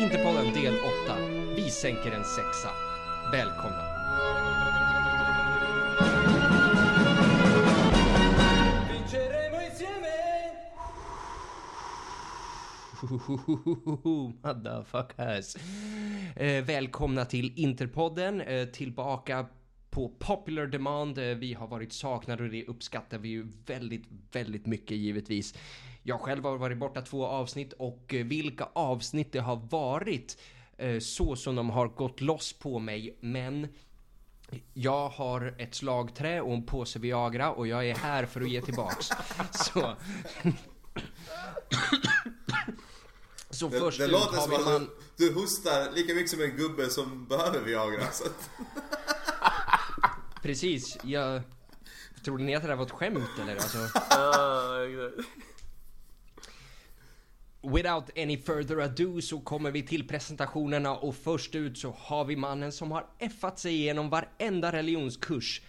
Interpodden del 8. Vi sänker en sexa. Välkomna. Motherfuckers. Eh, välkomna till Interpodden, eh, tillbaka på popular demand. Eh, vi har varit saknade och det uppskattar vi ju väldigt, väldigt mycket givetvis. Jag själv har varit borta två avsnitt och eh, vilka avsnitt det har varit eh, så som de har gått loss på mig, men jag har ett slagträ och en påse Viagra och jag är här för att ge tillbaks. Så... Så först det ut låter har som vi att man... du, du hostar lika mycket som en gubbe som behöver Viagra. Så att, Precis, jag... Trodde ni att det där var ett skämt eller? Alltså, without any further ado så kommer vi till presentationerna och först ut så har vi mannen som har effat sig igenom varenda religionskurs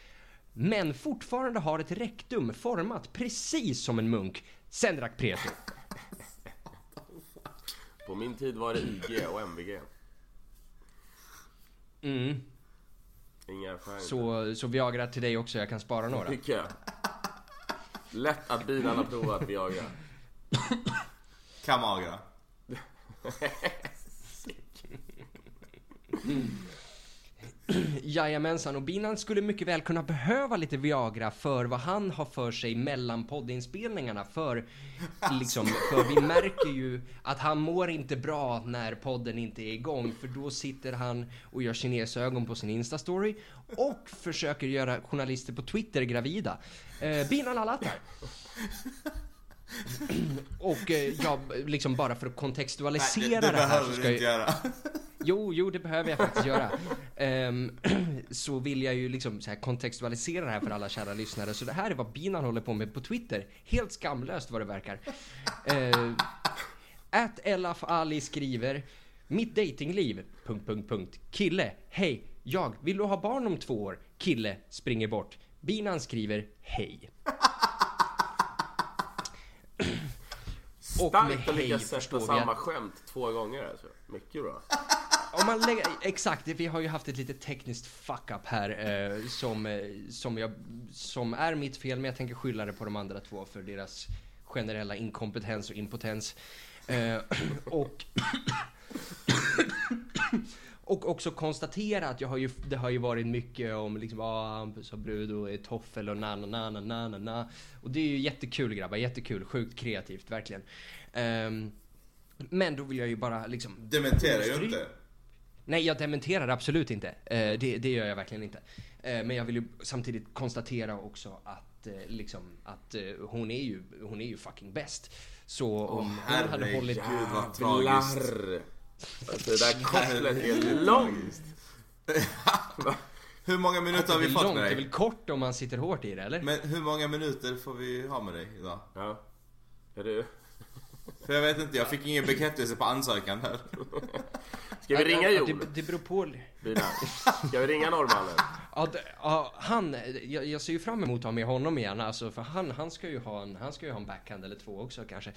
men fortfarande har ett rektum format precis som en munk. Sendrak Preto. På min tid var det IG och MVG. Mm. Inga. Så, så Viagra till dig också, jag kan spara några. Tycker jag. Lätt att bilen har provat Viagra. Kamagra. Jajamensan, och Binan skulle mycket väl kunna behöva lite Viagra för vad han har för sig mellan poddinspelningarna. För, liksom, för vi märker ju att han mår inte bra när podden inte är igång. För då sitter han och gör kinesögon på sin Insta-story och försöker göra journalister på Twitter gravida. Eh, Binan Alatar. Och eh, jag, liksom bara för att kontextualisera det, det, här behöver så ska jag... inte göra. Jo, jo, det behöver jag faktiskt göra. Ehm, så vill jag ju liksom så här kontextualisera det här för alla kära lyssnare. Så det här är vad Binan håller på med på Twitter. Helt skamlöst vad det verkar. Uh, At Elaf Ali skriver Mitt datingliv... Punkt, punkt, punkt. Kille. Hej. Jag. Vill du ha barn om två år? Kille. Springer bort. Binan skriver Hej. Och med att lyckas sätta samma att- skämt två gånger alltså. Mycket bra. Om man lägger, exakt, vi har ju haft ett litet tekniskt fuck-up här eh, som, eh, som, jag, som är mitt fel, men jag tänker skylla det på de andra två för deras generella inkompetens och impotens. Eh, och, och också konstatera att jag har ju, det har ju varit mycket om liksom, ah, Hampus har brud och är toffel och na na na na na na na. Och det är ju jättekul grabbar, jättekul, sjukt kreativt, verkligen. Ehm, men då vill jag ju bara liksom Dementera ju inte. Nej, jag dementerar absolut inte. Eh, det, det gör jag verkligen inte. Eh, men jag vill ju samtidigt konstatera också att, eh, liksom, att hon, är ju, hon är ju fucking bäst. Så om hon hade herregud. hållit... Gud, vad tragiskt. Alltså det där kopplet är långt. Hur många minuter har vi det är fått långt, med det är dig? väl kort om man sitter hårt i det, eller? Men hur många minuter får vi ha med dig idag? Ja. Är du... För jag vet inte, jag fick ingen bekräftelse på ansökan här. Ska vi ringa Joel? Det, det beror på... Binan? Ska vi ringa norrmannen? Ja, det, ja, han, jag, jag ser ju fram emot att ha med honom igen, alltså, för han, han, ska ju ha en, han ska ju ha en backhand eller två också kanske.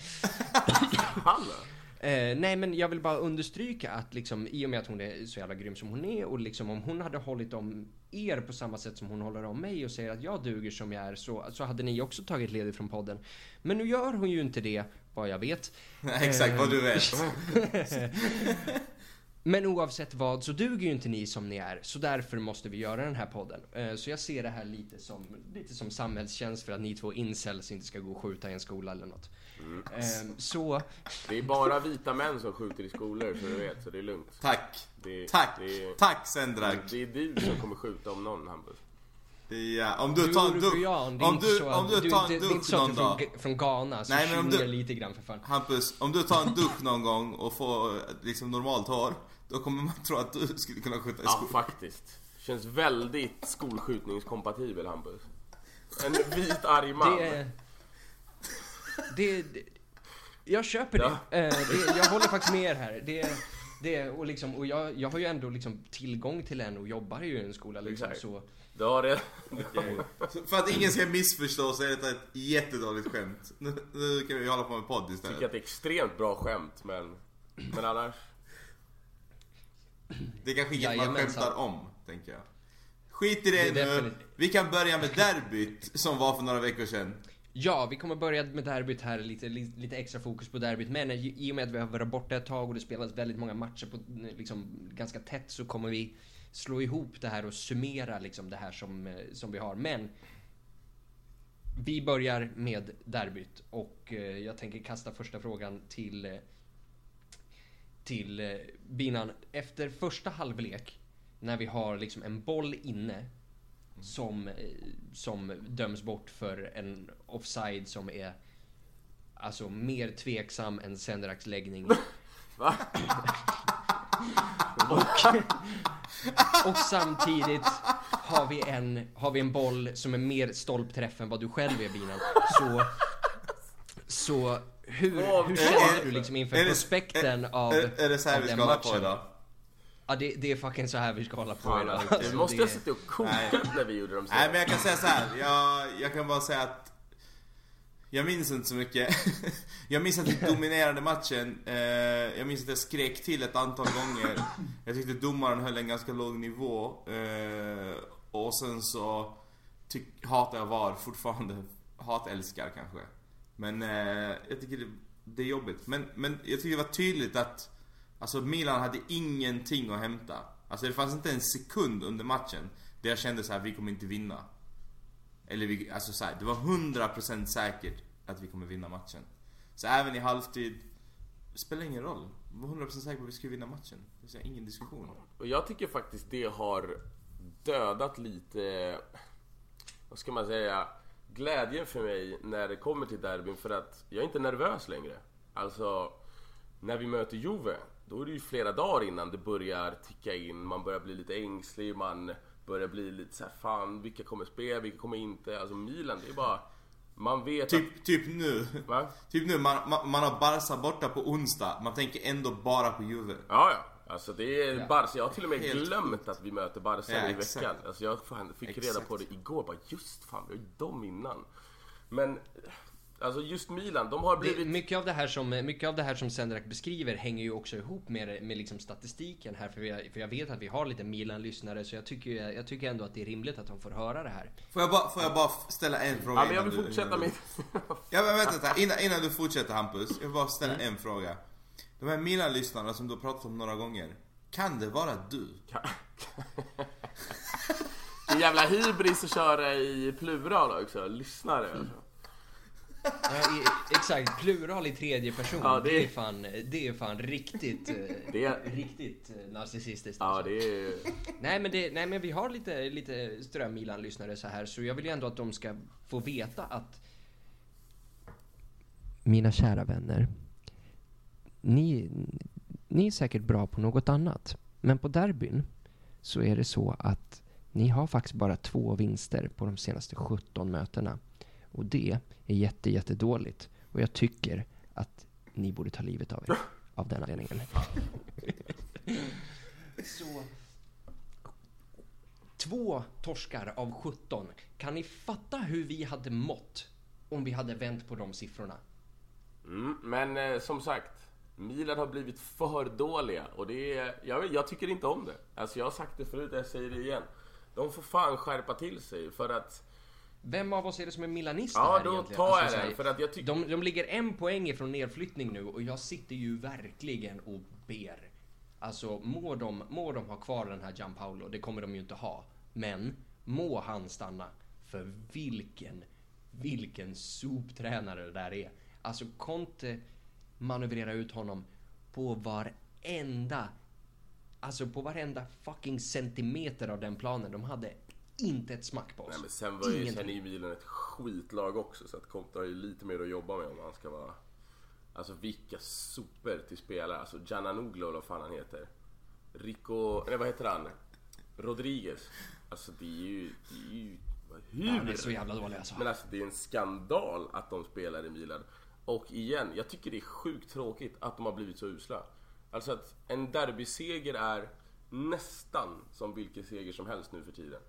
Han då? Eh, nej men jag vill bara understryka att liksom, i och med att hon är så jävla grym som hon är och liksom om hon hade hållit om er på samma sätt som hon håller om mig och säger att jag duger som jag är så, så hade ni också tagit ledigt från podden. Men nu gör hon ju inte det, vad jag vet. Exakt vad du vet. Men oavsett vad så duger ju inte ni som ni är, så därför måste vi göra den här podden. Eh, så jag ser det här lite som, lite som samhällstjänst för att ni två incels inte ska gå och skjuta i en skola eller något. Eh, så, Det är bara vita män som skjuter i skolor så du vet, så det är lugnt. Tack. Det, Tack. Det är, Tack Sendrak. det är du som kommer skjuta om någon Hampus. Ja, om du du tar en dusch. Om du, så om du du, tar det, en det är inte dusch så att någon dag. från, från Ghana, så Nej, men om du- lite grann för fan. Hampus, om du tar en dusch någon gång och får liksom normalt hår. Då kommer man tro att du skulle kunna skjuta i Ja, skolan. faktiskt. Känns väldigt skolskjutningskompatibel Hampus. En vit arg man. Det är... Det, det, jag köper Ja. det. Eh, det. Jag håller faktiskt med er här. Det, det, och liksom, och jag, jag har ju ändå liksom tillgång till en och jobbar ju i en skola liksom, Exakt. så... Du har det. Så För att ingen ska missförstå så är detta ett jättedåligt skämt. Nu, nu kan vi hålla på med podd Jag tycker istället. att det är extremt bra skämt men... Men annars... Det är kanske inget man Jajamensan. skämtar om, tänker jag. Skit i det, Det nu. definitivt- Vi kan börja med derbyt som var för några veckor sedan. Ja, vi kommer börja med derbyt här, lite, lite extra fokus på derbyt. Men eh, i och med att vi har varit borta ett tag och det spelas väldigt många matcher på, eh, liksom, ganska tätt så kommer vi slå ihop det här och summera liksom, det här som, eh, som vi har. Men vi börjar med derbyt och eh, jag tänker kasta första frågan till, till eh, Binan. Efter första halvlek, när vi har liksom en boll inne som, eh, som döms bort för en offside som är alltså mer tveksam än Senderaks läggning. Va? Och samtidigt har vi en, har vi en boll som är mer stolpträff än vad du själv är Binan. Så, så hur, hur känner du liksom inför prospekten av, Är, är det så här av vi ska hålla på idag? Ja, det, det är fucking så här vi ska hålla på Fan, idag. Alltså, måste det- ha suttit och kokat när vi gjorde dem Nej men jag kan säga så här. Jag, jag kan bara säga att jag minns inte så mycket. Jag minns att vi dominerade matchen. Eh, Jag minns att jag skrek till ett antal gånger. Jag tyckte domaren höll en ganska låg nivå. Eh, Och sen så tyck, hatar jag VAR fortfarande. Hatälskar kanske. Men eh, jag tycker det, det är jobbigt. Men, men jag tycker det var tydligt att Alltså Milan hade ingenting att hämta. Alltså det fanns inte en sekund under matchen där jag kände så här: vi kommer inte vinna. Eller vi, alltså så här, det var 100% säkert att vi kommer vinna matchen. Så även i halvtid, det spelar ingen roll. Vi var 100% säker på att vi skulle vinna matchen. Det är ingen diskussion. Och jag tycker faktiskt det har dödat lite, vad ska man säga, glädjen för mig när det kommer till derbyn för att jag är inte nervös längre. Alltså, när vi möter Juve, då är det ju flera dagar innan det börjar ticka in, man börjar bli lite ängslig, man börjar bli lite så här, fan vilka kommer spela, vilka kommer inte? Alltså Milan, det är bara, man vet att... Typ, typ nu. Va? Typ nu, man, man, man har Barca borta på onsdag. Man tänker ändå bara på Juve. Ja, ja. Alltså det är Ja. Barca. Jag har till och med Helt glömt att vi möter Barca Ja, i exakt. veckan. Alltså jag fan, fick reda Exakt. på det igår. Bara just fan, vi har ju dem innan. Men alltså just Milan, de har Det, blivit... mycket, av det här som, mycket av det här som Sendrak beskriver hänger ju också ihop med, med liksom statistiken här. För jag, för jag vet att vi har lite Milan-lyssnare så jag tycker, jag tycker ändå att det är rimligt att de får höra det här. Får jag bara, får jag bara ställa en fråga Ja, men jag innan vill du- fortsätta innan du- med... Ja men vänta. Innan, innan du fortsätter Hampus. Jag vill bara ställa Mm. en fråga. De här Milan-lyssnarna som du har pratat om några gånger. Kan det vara du? Det är jävla hybris att köra i plural också. Lyssnare alltså. Ja, i, exakt, plural i tredje person. Ja, det... det- är fan, det är fan riktigt, eh, Det är- riktigt eh, narcissistiskt. Ja, alltså. det är... Nej men, det, nej men vi har lite, lite ström Milan-lyssnare så här så jag vill ju ändå att de ska få veta att Mina kära vänner Ni, ni är säkert bra på något annat Men på derbyn så är det så att ni har faktiskt bara två vinster på de senaste 17 mötena Och det är jätte, jätte dåligt Och jag tycker att ni borde ta livet av er av den anledningen Så Två torskar av 17. Kan ni fatta hur vi hade mått om vi hade vänt på de siffrorna? Mm, men eh, som sagt, Milan har blivit för dåliga och det är, jag, jag tycker inte om det. Alltså jag har sagt det förut, jag säger det igen. De får fan skärpa till sig för att... Vem av oss är det som är milanist Ja, här då egentligen? tar jag Alltså, så den, här, för att jag tycker... de, de ligger en poäng ifrån nedflyttning nu och jag sitter ju verkligen och ber. Alltså må de, må de ha kvar den här Gianpaolo, det kommer de ju inte ha. Men må han stanna. För vilken, vilken soptränare det där är. Alltså Conte manövrerar ut honom på varenda Alltså på varenda fucking centimeter av den planen. De hade inte ett smack på oss. Nej, men sen var ju, sen är ju Milan ett skitlag också så att Conte har ju lite mer att jobba med om han ska vara... Alltså vilka super till spelare. Alltså Giananoglu eller vad fan han heter. Rico... Nej vad heter han? Rodriguez. Alltså det är ju... Det är ju hur? Han är så jävla dålig alltså. Men alltså det är en skandal att de spelar i Milan. Och igen, jag tycker det är sjukt tråkigt att de har blivit så usla. Alltså att en derbyseger är nästan som vilken seger som helst nu för tiden.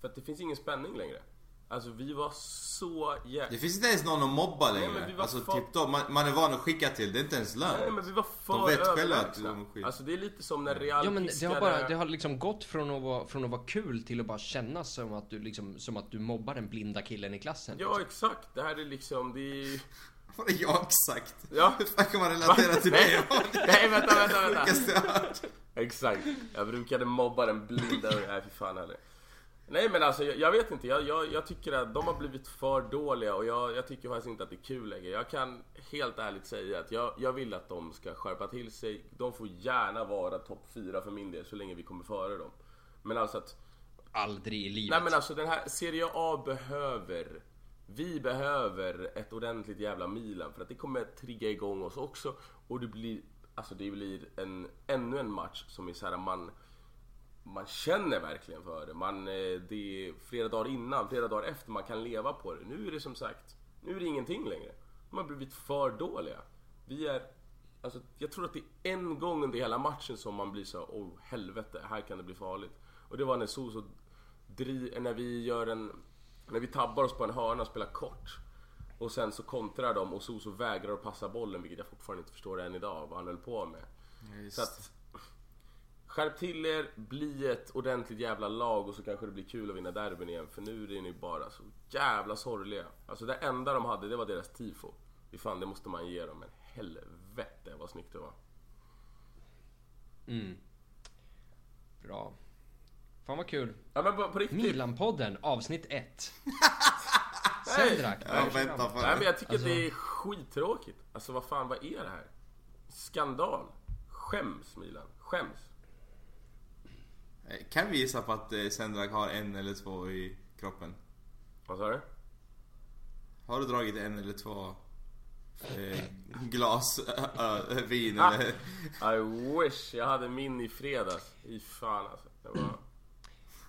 För att det finns ingen spänning längre. Alltså vi var så jävla... Det finns inte ens någon att mobba Nej, längre. var alltså för- typ då, man, man är van att skicka till, det är inte ens lönt. Nej men vi var för De vet själva att de skit. Alltså det är lite som när Real Ja men det har bara, det har liksom gått från att vara, från att vara kul till att bara kännas som att du liksom, som att du mobbar den blinda killen i klassen. Ja exakt, det här är liksom, det är... Vad har jag sagt? Ja. Hur fan kan man relatera till det? Nej vänta, vänta, vänta! Exakt. Jag brukade mobba den blinda och nej fy fan heller. Nej men alltså jag, jag vet inte, jag, jag, jag tycker att de har blivit för dåliga och jag, tycker faktiskt inte att det är kul längre. Jag kan helt ärligt säga att jag, jag vill att de ska skärpa till sig. De får gärna vara topp 4 för min del så länge vi kommer före dem. Men alltså att Aldrig i livet. Nej men alltså den här Serie A behöver Vi behöver ett ordentligt jävla Milan för att det kommer trigga igång oss också och det blir Alltså det blir en ännu en match som är så här man Man känner verkligen för det. Man, eh, det är flera dagar innan, flera dagar efter man kan leva på det. Nu är det som sagt, nu är det ingenting längre. De har blivit för dåliga. Vi är Alltså, jag tror att det är en gång under hela matchen som man blir så oh helvete, här kan det bli farligt. Och det var när Soso när vi gör en, när vi tabbar oss på en hörna och spelar kort. Och sen så kontrar de och Soso vägrar att passa bollen, vilket jag fortfarande inte förstår än idag, vad han höll på med. Så att, skärp till er, bli ett ordentligt jävla lag och så kanske det blir kul att vinna derbyn igen. För nu är ni bara så jävla sorgliga. Alltså det enda de hade, det var deras tifo. Fy fan, det måste man ge dem. Men helvete vad snyggt det var. Mm. Bra. Fan vad kul. Ja men på, på riktigt. Milan-podden, avsnitt 1. Nej. Sendrak. Jag väntar på Nej men jag tycker Alltså- det är skittråkigt. Alltså vad fan, vad är det här? Skandal. Skäms Milan. Skäms. Eh, Kan vi gissa på att eh, Sendrak har en eller två i kroppen? Vad sa du? Har du dragit en eller två eh, glas vin Ah. eller? I wish jag hade min i fredags. I fan alltså. Det var...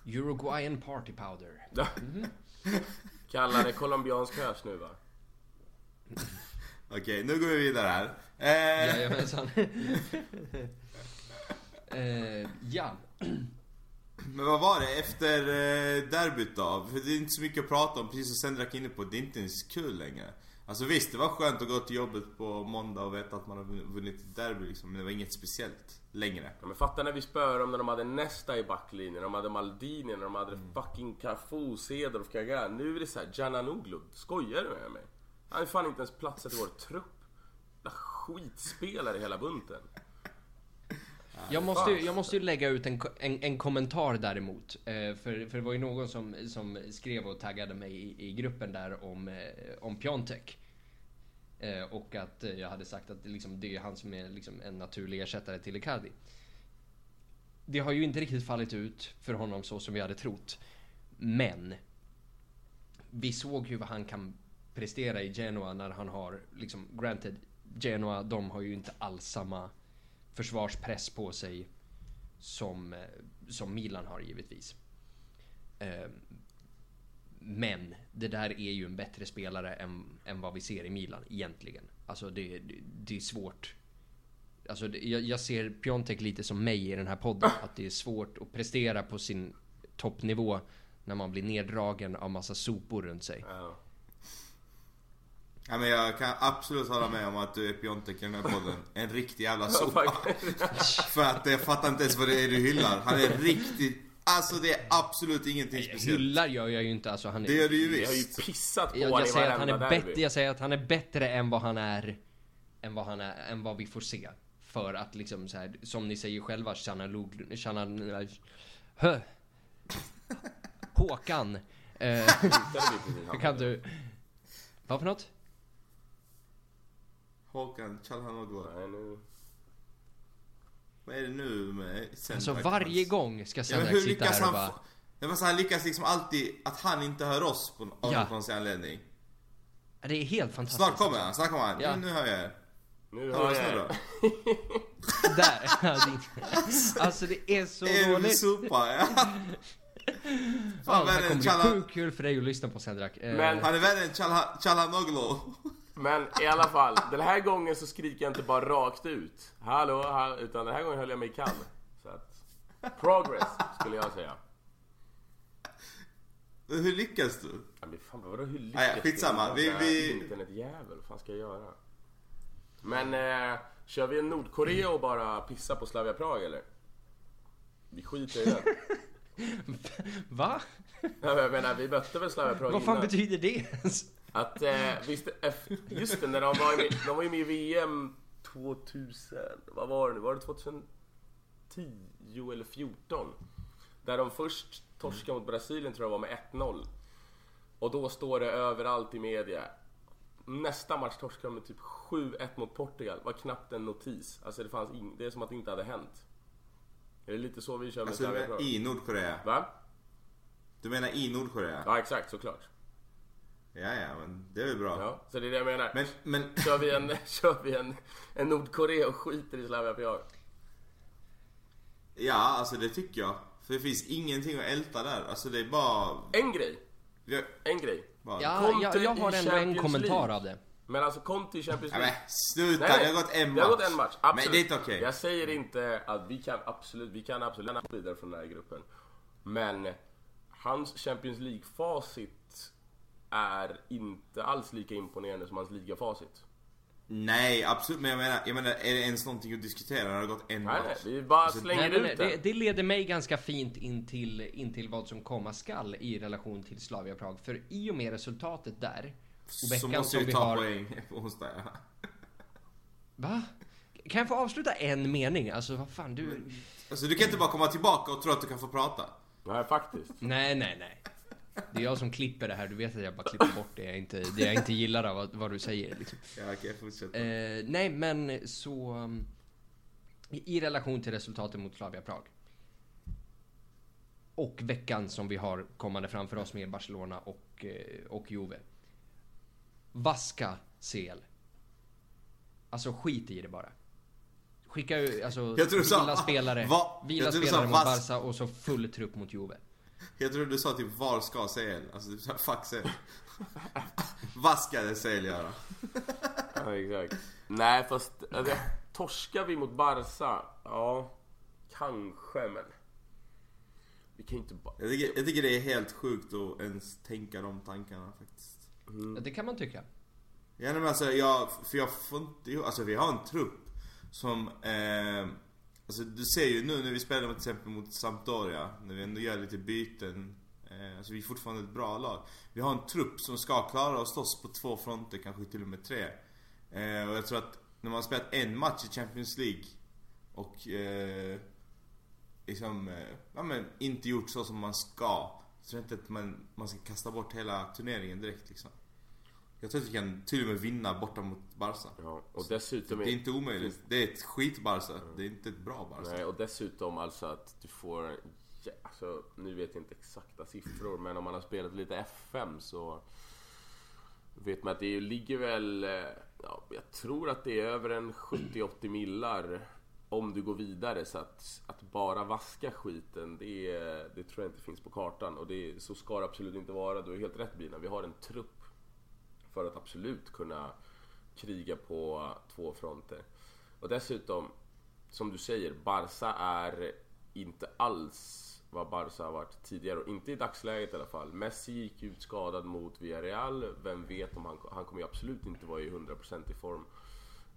Uruguayan party powder. Kallar det colombiansk hösnuva. Okej, nu går vi vidare här. Eh, Jajamensan. eh, ja. Men vad var det efter eh, derbyt då? För det är inte så mycket att prata om, precis som Sendrak inne på. Det är inte ens kul längre. Alltså visst, det var skönt att gå till jobbet på måndag och veta att man har vunnit ett derby liksom. Men det var inget speciellt längre. Ja, men fatta när vi spöade dem när de hade Nesta i backlinjen, de hade Maldini, när de hade fucking Cafu, Cedorf, Kaga. Nu är det såhär, Giananoglu. Skojar du med mig? Han är fan inte ens platsat i vår trupp. Jävla Skitspelare i hela bunten. Jag måste, ju- jag måste ju lägga ut en, en, en kommentar däremot. Eh, för, för det var ju någon som, som skrev och taggade mig i, i gruppen där om, eh, om Piontek. Eh, och att eh, jag hade sagt att liksom, det är han som är liksom en naturlig ersättare till Icardi. Det har ju inte riktigt fallit ut för honom så som vi hade trott. Men vi såg ju vad han kan prestera i Genoa när han har, liksom, granted, Genoa de har ju inte alls samma försvarspress på sig som, eh, som Milan har givetvis. Ehm, men det där är ju en bättre spelare än, än vad vi ser i Milan egentligen. Alltså det, det, det är svårt. Alltså det, jag, jag ser Piontek lite som mig i den här podden. Att det är svårt att prestera på sin toppnivå när man blir neddragen av massa sopor runt sig. Ja. Ja, men jag kan absolut hålla med om att du är Piontek i den här podden. En riktig jävla sopa. För att jag fattar inte ens vad det är du hyllar. Han är riktigt... Alltså det är absolut ingenting speciellt. Hyllar gör jag ju inte. Alltså han är, Det gör du ju Vi har ju visst. pissat på jag, jag, säger att han är bättre, jag säger att han är bättre än vad han är än vad han är, än vad vi får se. För att liksom så här, som ni säger själva, Shanna Lugl... Shanna... Hö. Håkan. Eh, kan du... Vad för något? Håkan Calhanoglu. Nej, nu... Vad är det nu med Sendrak? Alltså varje gång ska Ja, Sendrak hur sitta här och han... bara... var så han lyckas liksom alltid att han inte hör oss på, av Ja. någon konstig anledning. Det är helt fantastiskt. Snart kommer han, snart kommer han. Ja. Ja. Nu hör jag er. Nu Hör jag då. Där! Ja, det- alltså det är så Är du dåligt. sopa? Ja. Fan, Fan, det kommer bli sjukt kul för dig att lyssna på Sendrak. Eh, Men- Han är värre än Chala- Calhanoglu. Men i alla fall, den här gången så skriker jag inte bara rakt ut. Hallå, hallå utan den här gången höll jag mig kall. Så att, progress skulle jag säga. Hur lyckas du? Ja, men fan, vadå hur lyckas Nej, skitsamma. jag? Vi- Jag är vi- Internetjävel, vad fan ska jag göra? Men eh, kör vi en Nordkorea och bara pissa på Slavia Prag eller? Vi skiter i den. Va? Ja, men jag menar, vi mötte väl Slavia Prag Vad fan innan. betyder det ens? Att, eh, visst, eff- just det, när de var, med, de var ju med i VM 2000, vad var det nu? Var det 2010 eller 14? Där de först torskade mot Brasilien tror jag var med 1-0. Och då står det överallt i media. Nästa match torskade de med typ 7-1 mot Portugal. Var knappt en notis. Alltså det fanns ing- det är som att det inte hade hänt. Är det lite så vi kör med Alltså du menar i Nordkorea? Va? Du menar i Nordkorea? Ja exakt, såklart. Ja, ja, men det är väl bra. Ja, så det är det jag menar. Men, men Kör vi en, kör vi en, en Nordkorea och skiter i Slavia Prag? ja, alltså det tycker jag. För det finns ingenting att älta där. Alltså det är bara... En grej, Ja, en grej. bara. Ja, jag, jag har ändå en kommentar av det. Men alltså Conte i Champions Ja, League. men sluta, Nej, det har gått en match. Det har gått en match, absolut. Men det är inte okej. Jag säger inte att vi kan absolut, vi kan absolut gå vidare från den här gruppen. Men hans Champions League-facit är inte alls lika imponerande som hans ligafacit. Nej, absolut. Men jag menar, jag menar, är det ens någonting att diskutera när det har gått en Nej, match? nej, vi bara Alltså, slänger Nej, men ut det, den. det leder mig ganska fint in till, in till vad som komma skall i relation till Slavia Prag. För i och med resultatet där och Så måste som vi vi ta har... poäng på onsdag. Ja. Va? Kan jag få avsluta en mening? Alltså vad fan du... Alltså du kan inte bara komma tillbaka och tro att du kan få prata. Nej, faktiskt. Nej, nej, nej. Det är jag som klipper det här. Du vet att jag bara klipper bort det jag inte, det jag inte gillar av vad, vad du säger. Liksom. Ja, okej, fortsätt. Eh, nej, men så... um, I, I relation till resultatet mot Slavia Prag. Och veckan som vi har kommande framför oss med Barcelona och, eh, och Juve. Vaska CL. Alltså skit i det bara. Skicka ut, alltså, vila spelare, vila spelare mot Barca och så full trupp mot Juve. Jag trodde du sa typ var ska CL? Alltså typ såhär, fuck CL. Vad ska det CL göra? Ja, exakt. Nej, fast alltså, torskar vi mot Barca? Ja, kanske, men... Vi kan ju inte bara... Jag tycker, jag tycker det är helt sjukt att ens tänka de tankarna faktiskt. Ja, Det kan man tycka. Ja men alltså jag, för jag får inte alltså vi har en trupp som, eh, alltså du ser ju nu när vi spelar till exempel mot Sampdoria, när vi ändå gör lite byten, eh, alltså vi är fortfarande ett bra lag. Vi har en trupp som ska klara att slåss på två fronter, kanske till och med tre. Eh, och jag tror att när man har spelat en match i Champions League och eh, liksom, eh, ja men inte gjort så som man ska. Så tror inte att man, man ska kasta bort hela turneringen direkt liksom. Jag tror att vi kan till och med vinna borta mot Barca. Ja, och dessutom... Det är inte omöjligt. Det är ett skit-Barca. Det är inte ett bra Barca. Nej, och dessutom alltså att du får... Ja, alltså, nu vet jag inte exakta siffror, men om man har spelat lite FM så vet man att det ligger väl... eh, Ja, jag tror att det är över en 70-80 millar om du går vidare. Så att, att bara vaska skiten, det, det tror jag inte finns på kartan. Och det, så ska det absolut inte vara. Du är helt rätt Bina. Vi har en trupp för att absolut kunna kriga på två fronter. Och dessutom, som du säger, Barca är inte alls vad Barca har varit tidigare och inte i dagsläget i alla fall. Messi gick ut skadad mot Villarreal. Vem vet om han, han kommer ju absolut inte vara i 100% i form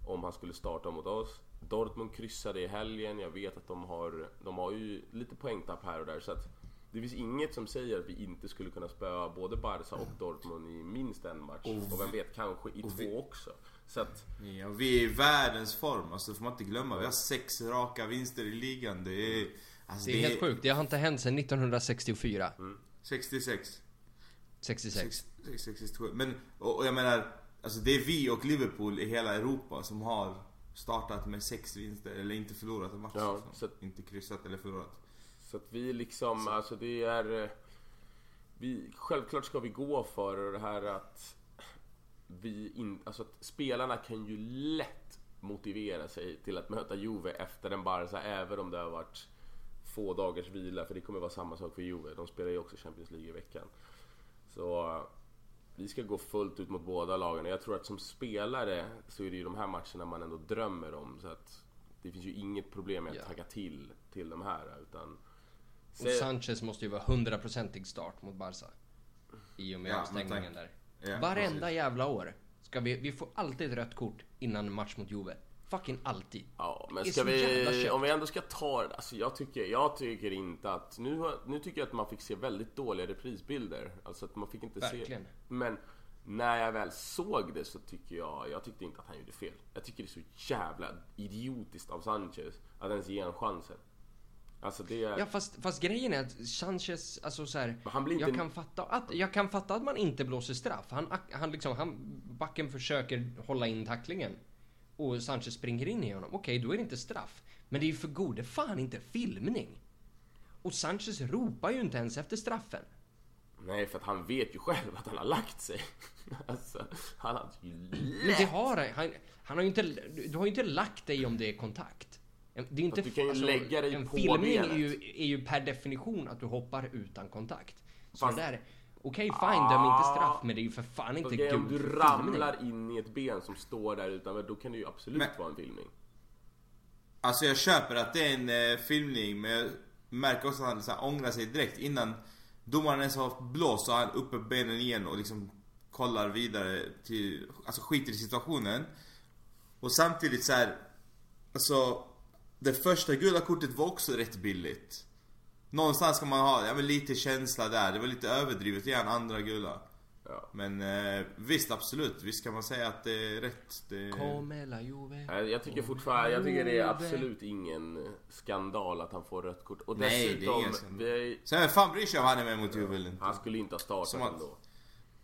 om han skulle starta mot oss. Dortmund kryssade i helgen. Jag vet att de har, de har ju lite poängtapp här och där så att det finns inget som säger att vi inte skulle kunna spöa både Barca och Dortmund i minst en match. Och vem vet, kanske i två också. Så att, Ja, vi är i världens form. Alltså det får man inte glömma. Vi har sex raka vinster i ligan. Det är... Alltså, Det är helt sjukt. Det har inte hänt sedan 1964. 66. 66. 6, 67. Men, och, och jag menar, alltså det är vi och Liverpool i hela Europa som har startat med sex vinster eller inte förlorat en match. Ja, liksom. Inte kryssat eller förlorat. Så att vi liksom, alltså det är... eh, Vi, självklart ska vi gå för det här att vi in, alltså att spelarna kan ju lätt motivera sig till att möta Juve efter en Barca även om det har varit få dagars vila för det kommer vara samma sak för Juve. De spelar ju också Champions League i veckan. Så eh, vi ska gå fullt ut mot båda lagen. Jag tror att som spelare så är det ju de här matcherna man ändå drömmer om. Så att det finns ju inget problem med att Ja. tagga till till de här utan Och Sanchez måste ju vara 100% start mot Barca. i och med Ja, avstängningen där. Ja, Varenda precis. jävla år. Ska vi, vi får alltid ett rött kort innan match mot Juve. Fucking alltid. Ja, men ska vi, om vi ändå ska ta det, alltså jag tycker, jag tycker inte att, nu, har- nu tycker jag att man fick se väldigt dåliga reprisbilder. Alltså att man fick inte Verkligen. se. Men när jag väl såg det så tycker jag, jag tyckte inte att han gjorde fel. Jag tycker det är så jävla idiotiskt av Sanchez att ens ge en chansen. Alltså det. Ja fast, fast grejen är att Sanchez, alltså så här, inte- jag, kan fatta att, jag kan fatta att man inte blåser straff. Han, han liksom, han, backen försöker hålla in tacklingen. Och Sanchez springer in i honom. Okej, då är det inte straff. Men det är ju för gode fan inte filmning. Och Sanchez ropar ju inte ens efter straffen. Nej, för att han vet ju själv att han har lagt sig. alltså, han har ju Men det lätt. har. Han, han har ju inte, du har ju inte lagt dig om det är kontakt. Det är inte, alltså, du kan ju lägga dig en på filmning är ju, är ju per definition att du hoppar utan kontakt. Så Fast- det där, okej fine, döm inte straff, men det är ju för fan inte Fast grejen, om du filmning. ramlar in i ett ben som står där utanför, då kan det ju absolut Men- vara en filmning. Alltså jag köper att det är en eh, filmning men jag märker också att han så här, ångrar sig direkt innan domaren ens har blåst så har han uppe benen igen och liksom kollar vidare till, alltså skiter i situationen. Och samtidigt så här, alltså det första gula kortet var också rätt billigt. Någonstans ska man ha ja, men lite känsla där, det var lite överdrivet igen andra gula. Ja. Men eh, visst absolut, visst kan man säga att det är rätt. Det... Nej, Jag tycker fortfarande, jag tycker det är absolut ingen skandal att han får rött kort. Och Nej, det är dessutom, ingen skandal. vem fan bryr sig om han är med mot Juve eller inte? han skulle inte ha startat Som att- ändå.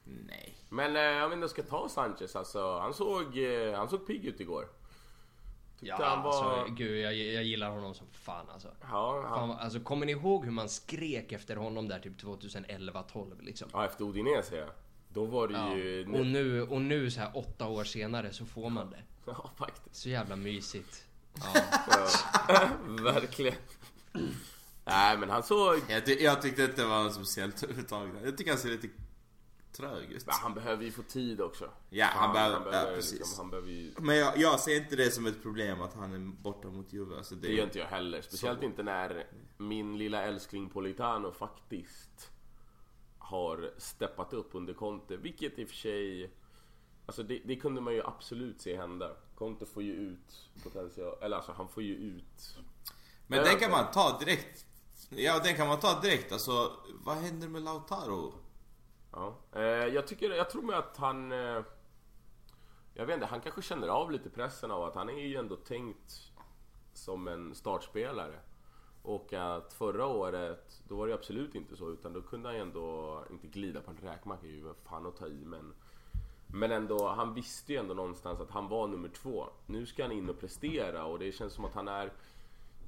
Nej. Men eh, om vi ändå ska ta Sanchez alltså, han såg, eh, han såg pigg ut igår. Ja, Tyckte han var- alltså, gud, jag, jag gillar honom som fan alltså. Ja, han, Fan, alltså. Kommer ni ihåg hur man skrek efter honom där typ 2011-12 liksom? ja efter Udinese ja. Då var det Ja. ju... Och nu, och nu så här åtta år senare så får man det. Ja, faktiskt. Så jävla mysigt. Ja. Ja, verkligen. Nej men han såg... Jag, ty- jag tyckte inte det var något speciellt överhuvudtaget. Jag tycker han ser lite trög ut. Men han behöver ju få tid också. Ja, han behöver- ja, liksom, precis. han behöver ju... Men jag, jag ser inte det som ett problem att han är borta mot Juve. Alltså det, Det gör inte jag heller. Speciellt Så. inte när min lilla älskling Politano faktiskt har steppat upp under Conte. Vilket i och för sig... Alltså det, det kunde man ju absolut se hända. Conte får ju ut potential... Eller alltså han får ju ut... Men den kan man ta direkt. Ja, den kan man ta direkt. Alltså, vad händer med Lautaro? Ja. Eh, jag tycker, jag tror med att han... Eh, jag vet inte, han kanske känner av lite pressen av att han är ju ändå tänkt som en startspelare. Och att förra året, då var det absolut inte så utan då kunde han ju ändå, inte glida på en räkmacka är ju fan att ta i men Men ändå, han visste ju ändå någonstans att han var nummer två. Nu ska han in och prestera och det känns som att han är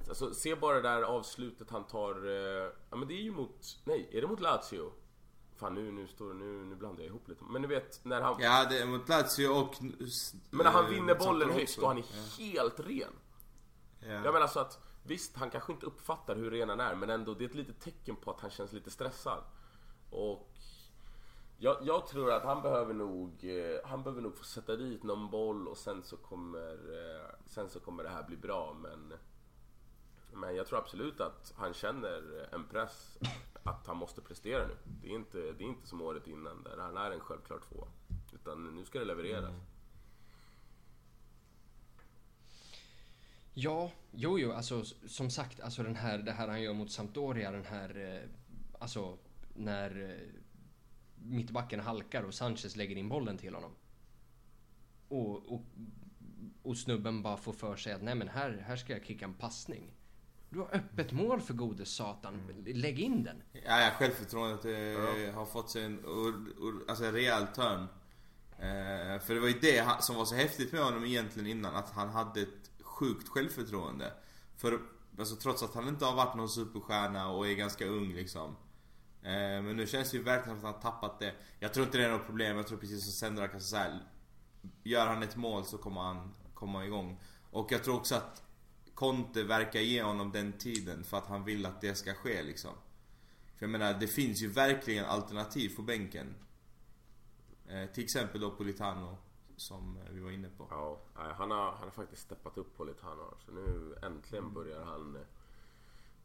Alltså se bara det där avslutet han tar, eh, ja men det är ju mot, nej är det mot Lazio? Fan nu, nu står nu, nu blandar jag ihop lite. Men ni vet när han, Ja, det är mot Lazio och... men när han eh, vinner bollen också. och han är helt ren. Ja. Jag menar så att visst, han kanske inte uppfattar hur ren han är men ändå det är ett litet tecken på att han känns lite stressad. Och jag, jag tror att han behöver nog, eh, han behöver nog få sätta dit någon boll och sen så kommer, eh, sen så kommer det här bli bra men men jag tror absolut att han känner en press att han måste prestera nu. Det är inte, det är inte som året innan där han är en självklar två. Utan nu ska det levereras. Ja, jo, jo, alltså som sagt, alltså den här, det här han gör mot Sampdoria, den här, eh, alltså när eh, mittbacken halkar och Sanchez lägger in bollen till honom. Och, och, och snubben bara får för sig att nej men här, här ska jag kicka en passning. Du har öppet mål för gode satan, lägg in den. Ja, ja självförtroendet eh, har fått sig en, ur, ur, alltså en rejäl törn. Eh, för det var ju det som var så häftigt med honom egentligen innan, att han hade ett sjukt självförtroende. För alltså, trots att han inte har varit någon superstjärna och är ganska ung liksom. Eh, men nu känns det ju verkligen som att han har tappat det. Jag tror inte det är något problem, jag tror precis som Sendrak, alltså, så här, Gör han ett mål så kommer han komma igång. Och jag tror också att Conte verkar ge honom den tiden för att han vill att det ska ske liksom. För jag menar, det finns ju verkligen alternativ på bänken. Eh, till exempel då Politano, som eh, vi var inne på. Ja, han har, han har faktiskt steppat upp Politano. Så nu äntligen börjar han eh,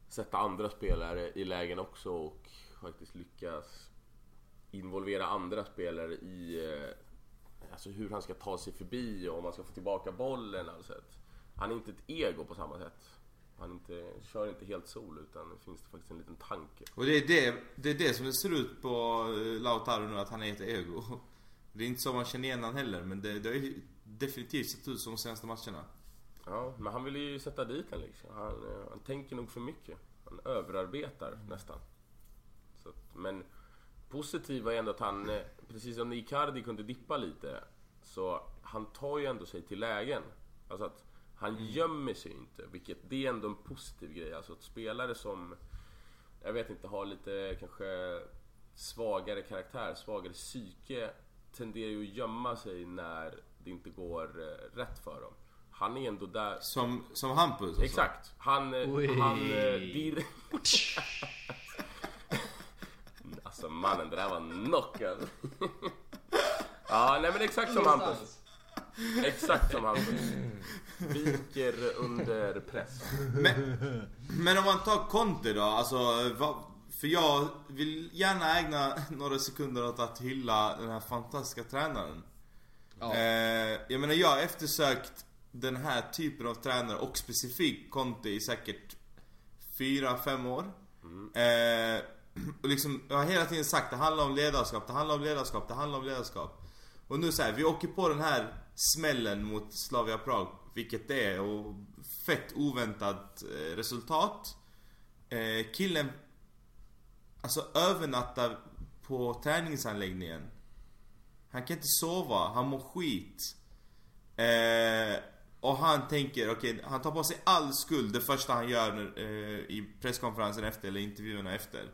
sätta andra spelare i lägen också och faktiskt lyckas involvera andra spelare i eh, alltså hur han ska ta sig förbi och om han ska få tillbaka bollen. Alltså han är inte ett ego på samma sätt. Han inte, kör inte helt sol utan det finns det faktiskt en liten tanke. Och det är det, det är det som det ser ut på eh, Lautaro nu, att han är ett ego. Det är inte så man känner igen han heller, men det, det har definitivt sett ut som de senaste matcherna. Ja, men han vill ju sätta dit den liksom. Han, eh, han tänker nog för mycket. Han överarbetar nästan. Så att, men positiva är ändå att han, eh, precis som Icardi kunde dippa lite, så han tar ju ändå sig till lägen. Alltså att han gömmer sig inte, vilket det är ändå en positiv grej. Alltså att spelare som, jag vet inte, har lite kanske svagare karaktär, svagare psyke, tenderar ju att gömma sig när det inte går eh, rätt för dem. Han är ändå där. Som, som Hampus och så. Exakt. Han... eh, han eh, dir... alltså mannen, det där var knock alltså. Ja, nej men exakt som Hampus. Exakt som Hampus. Viker under press. Men, men om man tar Conte då, alltså För jag vill gärna ägna några sekunder åt att hylla den här fantastiska tränaren. Ja. Eh, jag menar jag har eftersökt den här typen av tränare och specifikt Conte i säkert 4-5 år. Eh, och liksom, jag har hela tiden sagt det handlar om ledarskap, det handlar om ledarskap, det handlar om ledarskap. Och nu så här, vi åker på den här smällen mot Slavia Prag, vilket det är och fett oväntat eh, resultat. Eh, killen Alltså övernattar på träningsanläggningen. Han kan inte sova, han mår skit. Eh, och han tänker, okej, han tar på sig all skuld det första han gör eh, i presskonferensen efter, eller intervjuerna efter.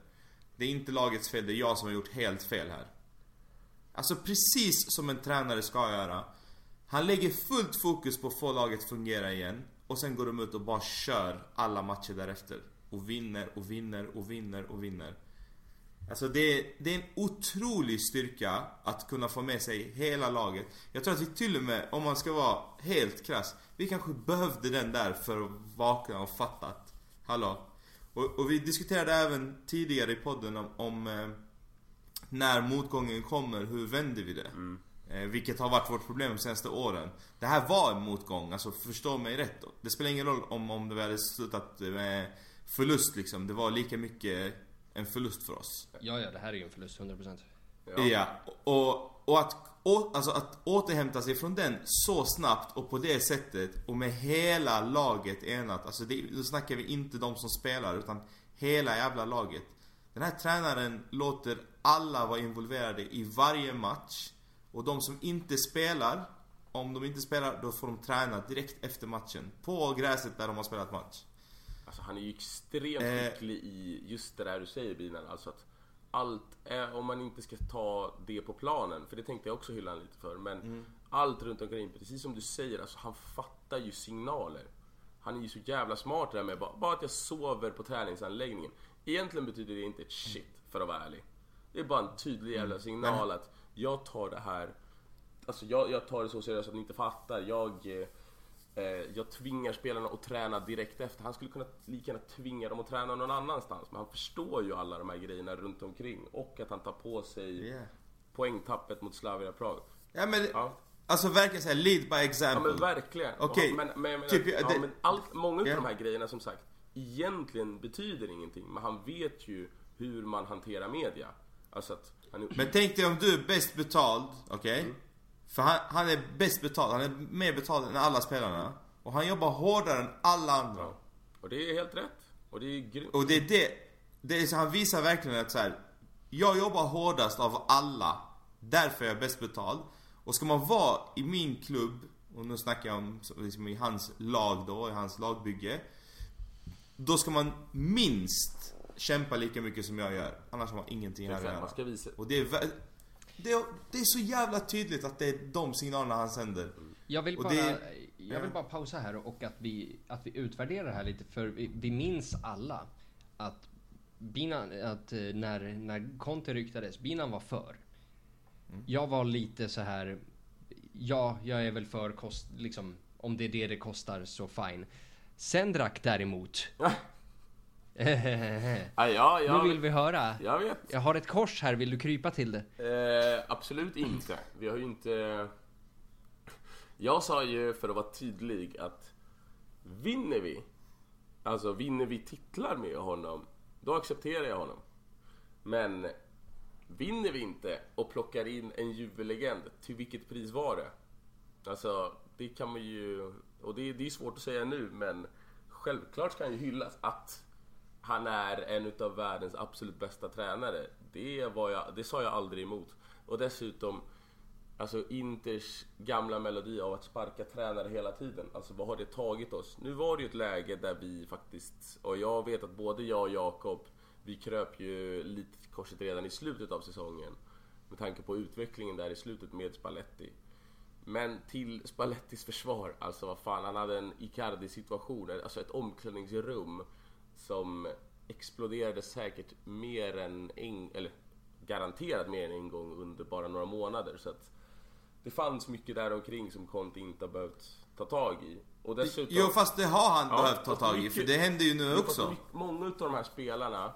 Det är inte lagets fel, det är jag som har gjort helt fel här. Alltså precis som en tränare ska göra. Han lägger fullt fokus på att få laget att fungera igen. Och sen går de ut och bara kör alla matcher därefter. Och vinner och vinner och vinner och vinner. Alltså det är, det är en otrolig styrka att kunna få med sig hela laget. Jag tror att vi till och med, om man ska vara helt krass, vi kanske behövde den där för att vakna och fatta att, hallå. Och, och vi diskuterade även tidigare i podden om, om eh, när motgången kommer, hur vänder vi det? Mm vilket har varit vårt problem de senaste åren. Det här var en motgång, alltså förstå mig rätt. Det spelar ingen roll om, om det hade slutat med förlust liksom. Det var lika mycket en förlust för oss. Ja, ja, det här är ju en förlust, 100%. Ja. Och, och att, å, alltså att återhämta sig från den så snabbt och på det sättet och med hela laget enat. Alltså det, då snackar vi inte de som spelar utan hela jävla laget. Den här tränaren låter alla vara involverade i varje match. Och de som inte spelar, om de inte spelar då får de träna direkt efter matchen. På gräset där de har spelat match. Alltså han är ju extremt Eh. skicklig i just det där du säger Binan. Alltså att allt, är, om man inte ska ta det på planen, för det tänkte jag också hylla han lite för. Men Mm. allt runt omkring, precis som du säger, alltså han fattar ju signaler. Han är ju så jävla smart det där med bara, bara att jag sover på träningsanläggningen. Egentligen betyder det inte ett shit, för att vara ärlig. Det är bara en tydlig Mm. jävla signal att jag tar det här Alltså jag, jag tar det så seriöst att ni inte fattar. Jag, eh, eh, jag tvingar spelarna att träna direkt efter. Han skulle kunna lika gärna tvinga dem att träna någon annanstans. Men han förstår ju alla de här grejerna runt omkring. Och att han tar på sig Yeah. poängtappet mot Slavia Prag. Ja men, Ja. alltså verkligen såhär, lead by Ja example. men verkligen. Okej, Och- Men, men, menar, typ, ja, det- men allt, många av Ja. de här grejerna som sagt egentligen betyder ingenting. Men han vet ju hur man hanterar media. Alltså att Men tänk dig om du är bäst betald, okej? För han, han är bäst betald, han är mer betald än alla spelarna. Och han jobbar hårdare än alla andra. Ja. Och det är helt rätt. Och det är grymt. Och det är det, det är så han visar verkligen att så här. Jag jobbar hårdast av alla. Därför är jag bäst betald. Och ska man vara i min klubb, och nu snackar jag om liksom i hans lag då, i hans lagbygge. Då ska man minst kämpa lika mycket som jag gör. Annars har man ingenting här att göra. ska visa... Och det är, det, är, det är så jävla tydligt att det är de signalerna han sänder. Jag vill bara, det- jag vill bara pausa här och att vi, att vi utvärderar det här lite för vi, vi minns alla att Binan, att eh, när, när Conte ryktades, Binan var för. Mm. Jag var lite så här. ja, jag är väl för kost, liksom, om det är det det kostar så fine. Sendrak däremot, Ja, ja, jag, Nu vill vi höra. jag vet. Jag har ett kors här, vill du krypa till det? Eh, absolut inte. Vi har ju inte... Jag sa ju för att vara tydlig att vinner vi, alltså vinner vi titlar med honom, då accepterar jag honom. Men vinner vi inte och plockar in en Juve-legend, till vilket pris var det? Alltså, det kan man ju... Och det, det är svårt att säga nu, men självklart ska han ju hyllas att han är en utav världens absolut bästa tränare. Det, var jag, det sa jag aldrig emot. Och dessutom, alltså Inters gamla melodi av att sparka tränare hela tiden. Alltså vad har det tagit oss? Nu var det ju ett läge där vi faktiskt, och jag vet att både jag och Jakob, vi kröp ju lite till korset redan i slutet av säsongen. Med tanke på utvecklingen där i slutet med Spalletti. Men till Spallettis försvar, alltså vad fan, han hade en Icardi-situation, alltså ett omklädningsrum som exploderade säkert mer än en, eller garanterat mer än en gång under bara några månader. Så att det fanns mycket där omkring som Conte inte har behövt ta tag i. Och dessutom... Jo fast det har han Ja, behövt ta tag i, mycket- för det händer ju nu också. mycket- Många utav de här spelarna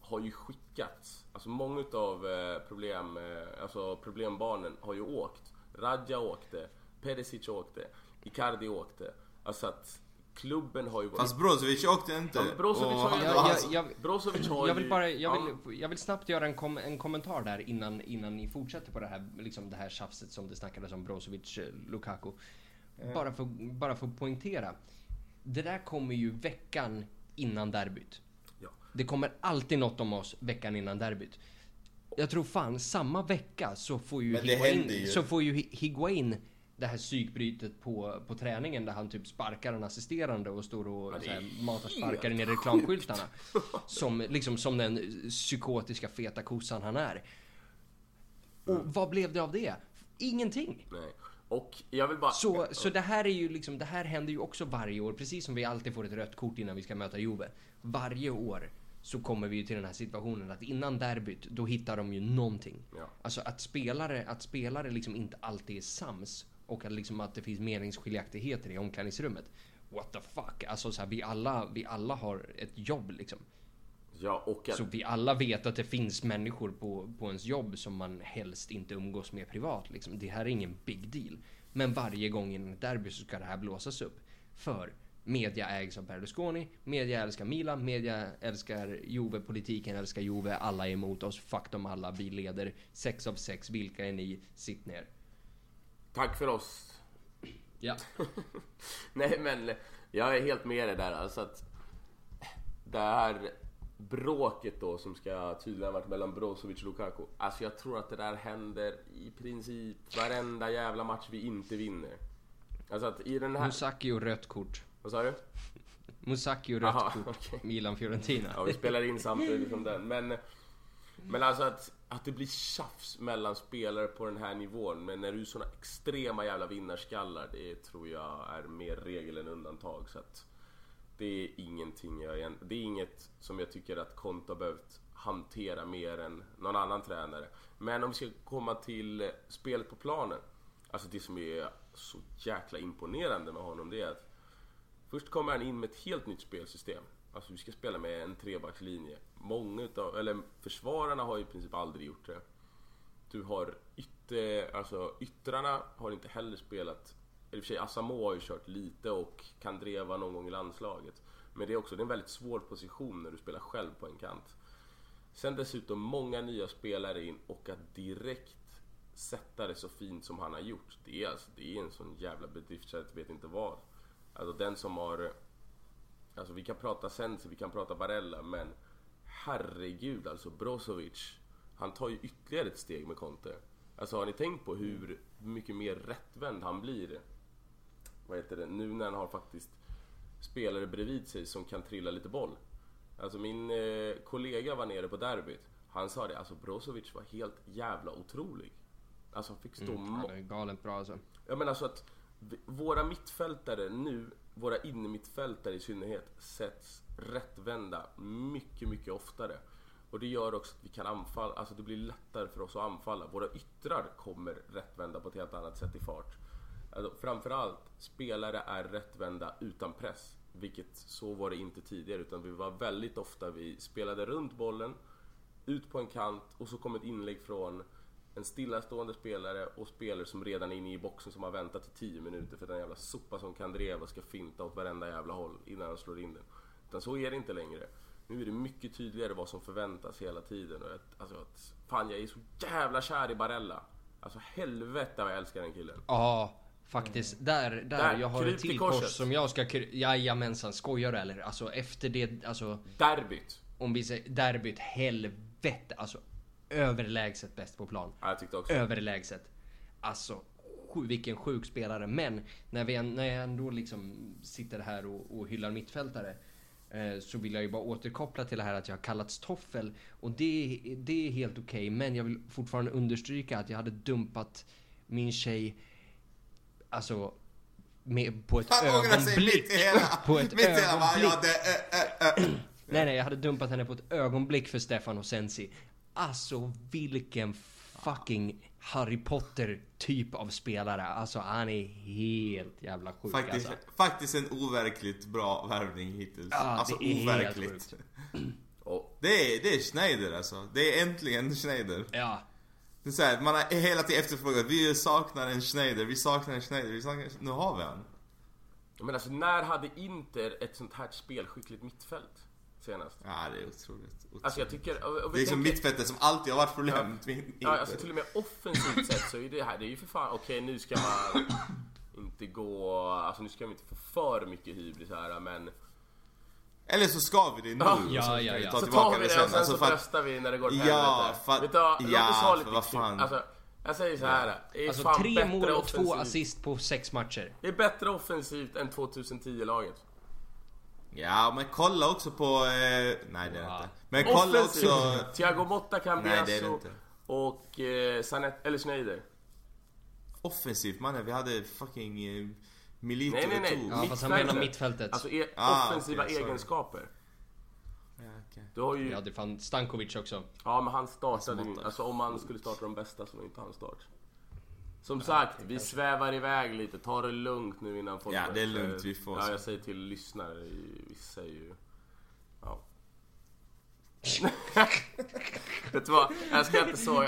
har ju skickats. Alltså många utav eh, problem, eh, alltså problembarnen har ju åkt. Radja åkte, Perisic åkte, Icardi åkte. Alltså att klubben har ju varit... Fast Brozovic åkte inte. Ja, men Brozovic och har ju- han- Jag, hans- jag, jag, Brozovic har jag vill ju- bara, jag ja, vill, jag vill snabbt göra en, kom, en kommentar där innan, innan ni fortsätter på det här, liksom det här tjafset som det snackades om Brozovic, eh, Lukaku. Bara för, bara för att poängtera. Det där kommer ju veckan innan derbyt. Ja. Det kommer alltid något om oss veckan innan derbyt. Jag tror fan samma vecka så får ju händer ju. Higuain, så får ju Hi- Higuain det här psykbrytet på, på träningen där han typ sparkar en assisterande och står och Ja, det så är här, matar sparkar i reklamskyltarna. Som, liksom, som den psykotiska feta kossan han är. Och Mm. vad blev det av det? Ingenting! Nej. Och jag vill bara... Så, så det här är ju liksom, det här händer ju också varje år, precis som vi alltid får ett rött kort innan vi ska möta Juve. Varje år så kommer vi ju till den här situationen att innan derbyt, då hittar de ju någonting. Ja. Alltså att spelare, att spelare liksom inte alltid är sams och att, liksom att det finns meningsskiljaktigheter i omklädningsrummet. What the fuck? Alltså så här, vi alla, vi alla har ett jobb liksom. Ja, och att... Så vi alla vet att det finns människor på, på ens jobb som man helst inte umgås med privat. Liksom. Det här är ingen big deal. Men varje gång innan ett derby så ska det här blåsas upp. För media ägs av Berlusconi, media älskar Milan, media älskar Juve, politiken älskar Juve, alla är emot oss, fuck dem alla, vi leder. Sex av sex, vilka är ni? Sitt ner. Tack för oss. Ja. Nej men, jag är helt med dig där alltså att det här bråket då som ska tydligen varit mellan Brozovic och Lukaku. Alltså jag tror att det där händer i princip varenda jävla match vi inte vinner. Alltså att i den här... Musaki och rött kort. Vad sa du? Musaki och rött Aha, kort. okej. Milan-Fiorentina. Ja, vi spelar in samtidigt som den. Men, men alltså att, att det blir tjafs mellan spelare på den här nivån. Men när du är såna extrema jävla vinnarskallar, det tror jag är mer regel än undantag. Så att det är ingenting jag igen, Det är inget som jag tycker att Conte har behövt hantera mer än någon annan tränare. Men om vi ska komma till eh, spelet på planen. Alltså det som är så jäkla imponerande med honom det är att Först kommer han in med ett helt nytt spelsystem. Alltså vi ska spela med en trebackslinje. Många utav, eller försvararna har i princip aldrig gjort det. Du har ytter, alltså yttrarna har inte heller spelat. I och för sig Asamo har ju kört lite och kan dreva någon gång i landslaget. Men det är också det är en väldigt svår position när du spelar själv på en kant. Sen dessutom många nya spelare in och att direkt sätta det så fint som han har gjort. Det är, alltså, det är en sån jävla bedrift så jag vet inte vad. Alltså den som har... Alltså vi kan prata Sensi, vi kan prata Barella, men herregud alltså Brozovic. Han tar ju ytterligare ett steg med Conte. Alltså har ni tänkt på hur mycket mer rättvänd han blir? Vad heter det? Nu när han har faktiskt spelare bredvid sig som kan trilla lite boll. Alltså min eh, kollega var nere på derbyt. Han sa det, alltså Brozovic var helt jävla otrolig. Alltså han fick stå Mm, han är galet bra alltså. jag menar så att våra mittfältare nu, våra innermittfältare i synnerhet, sätts rättvända mycket, mycket oftare. Och det gör också att vi kan anfalla, alltså det blir lättare för oss att anfalla. Våra yttrar kommer rättvända på ett helt annat sätt i fart. Alltså, framförallt, spelare är rättvända utan press. Vilket så var det inte tidigare utan vi var väldigt ofta, vi spelade runt bollen, ut på en kant och så kom ett inlägg från en stillastående spelare och spelare som redan är inne i boxen som har väntat i 10 minuter för den jävla sopa som Kandreva ska finta åt varenda jävla håll innan han slår in den. Utan så är det inte längre. Nu är det mycket tydligare vad som förväntas hela tiden. Och att, alltså, att, fan, jag är så jävla kär i Barella. Alltså helvete vad jag älskar den killen. Ja, faktiskt. Där, där, Där, jag har ett till kors som jag ska... kry- Jajamensan, skojar du eller? Alltså efter det, alltså... Derbyt. Om vi säger derbyt, helvete. Alltså överlägset bäst på plan. Ja, jag tyckte också. Överlägset. Alltså, vilken sjuk spelare. Men när, vi, när jag ändå liksom sitter här och, och hyllar mittfältare. Eh, så vill jag ju bara återkoppla till det här att jag har kallats toffel. Och det, det är helt okej. men jag vill fortfarande understryka att jag hade dumpat min tjej. Alltså. Med, på ett Han ångrar sig ögonblick. mitt. På ett mitt i hela ögonblick. Ja, det, äh, äh, äh. Nej, nej, jag hade dumpat henne på ett ögonblick för Stefan och Sensi. Alltså vilken fucking Harry Potter typ av spelare. Alltså han är helt jävla sjuk Faktiskt, alltså. faktiskt en overkligt bra värvning hittills. Ja, alltså det är helt overkligt. sjukt. Och, Det är, det är Schneider alltså. Det är äntligen Schneider. Ja, Det är så här, man har hela tiden efterfrågat, vi saknar en Schneider, vi saknar en Schneider, vi saknar, nu har vi han. men alltså när hade Inter ett sånt här spelskickligt mittfält senast? Ja, det är otroligt. otroligt. Alltså jag tycker... Och, och det är vi som tänker- mittfältet som alltid har varit problemet med Inter. Ja, alltså till och med offensivt sett så är det här, det är ju för fan, okej nu ska man inte gå, alltså nu ska vi inte få för mycket hybris här men Eller så ska vi det nu. Ja, och så ja, ja, vi ja. ta så tillbaka tar vi det sen. och sen Alltså, så bröstar vi när det går åt Ja, helvete. för att- Vet du vad, låt ja, oss ha för lite vad fan. Alltså, jag säger så här. Det är alltså fan tre mål och två offensivt. assist på sex matcher. Det är bättre offensivt än 2010-laget. Ja, men kolla också på... Eh, nej, det är det Ja. inte. Men kolla Offensivt. också... Thiago Motta, Nej, det är det Cambiasso inte. och eh, Sanet, eller Schneider. Offensivt mannen, vi hade fucking eh, Milito Nej, nej, nej. och. Ja, fast han Mittfältet. menar mittfältet. Alltså e- Ah, offensiva okej, sorry. egenskaper. Ja, okej. Du har ju... Ja, det fann Stankovic också. Ja men han startade ju, Måtta. alltså om man skulle starta de bästa så var inte han start. Som sagt, vi svävar iväg lite, ta det lugnt nu innan folk Ja, det är lugnt, vi får Ja, jag säger till lyssnare, vissa är ju... Ja. Vet du vad? Jag ska inte så...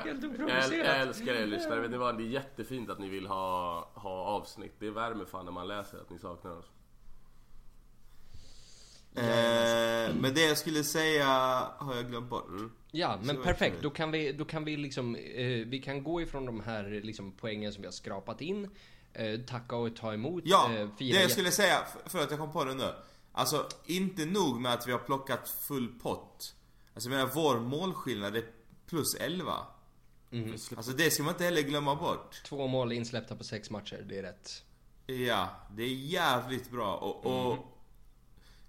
Jag, jag älskar er lyssnare, vet ni vad? Det är jättefint att ni vill ha, ha avsnitt. Det värmer fan när man läser att ni saknar oss. Eh, men det jag skulle säga har jag glömt bort. Ja, men Så perfekt. Då kan vi, då kan vi liksom, eh, vi kan gå ifrån de här liksom poängen som vi har skrapat in. Eh, tacka och ta emot. Ja, eh, det jag skulle säga, för- för att jag kom på det nu. Alltså, inte nog med att vi har plockat full pott. Alltså jag menar, vår målskillnad är plus 11. Mhm. Alltså det ska man inte heller glömma bort. Två mål insläppta på sex matcher, det är rätt. Ja, det är jävligt bra och, och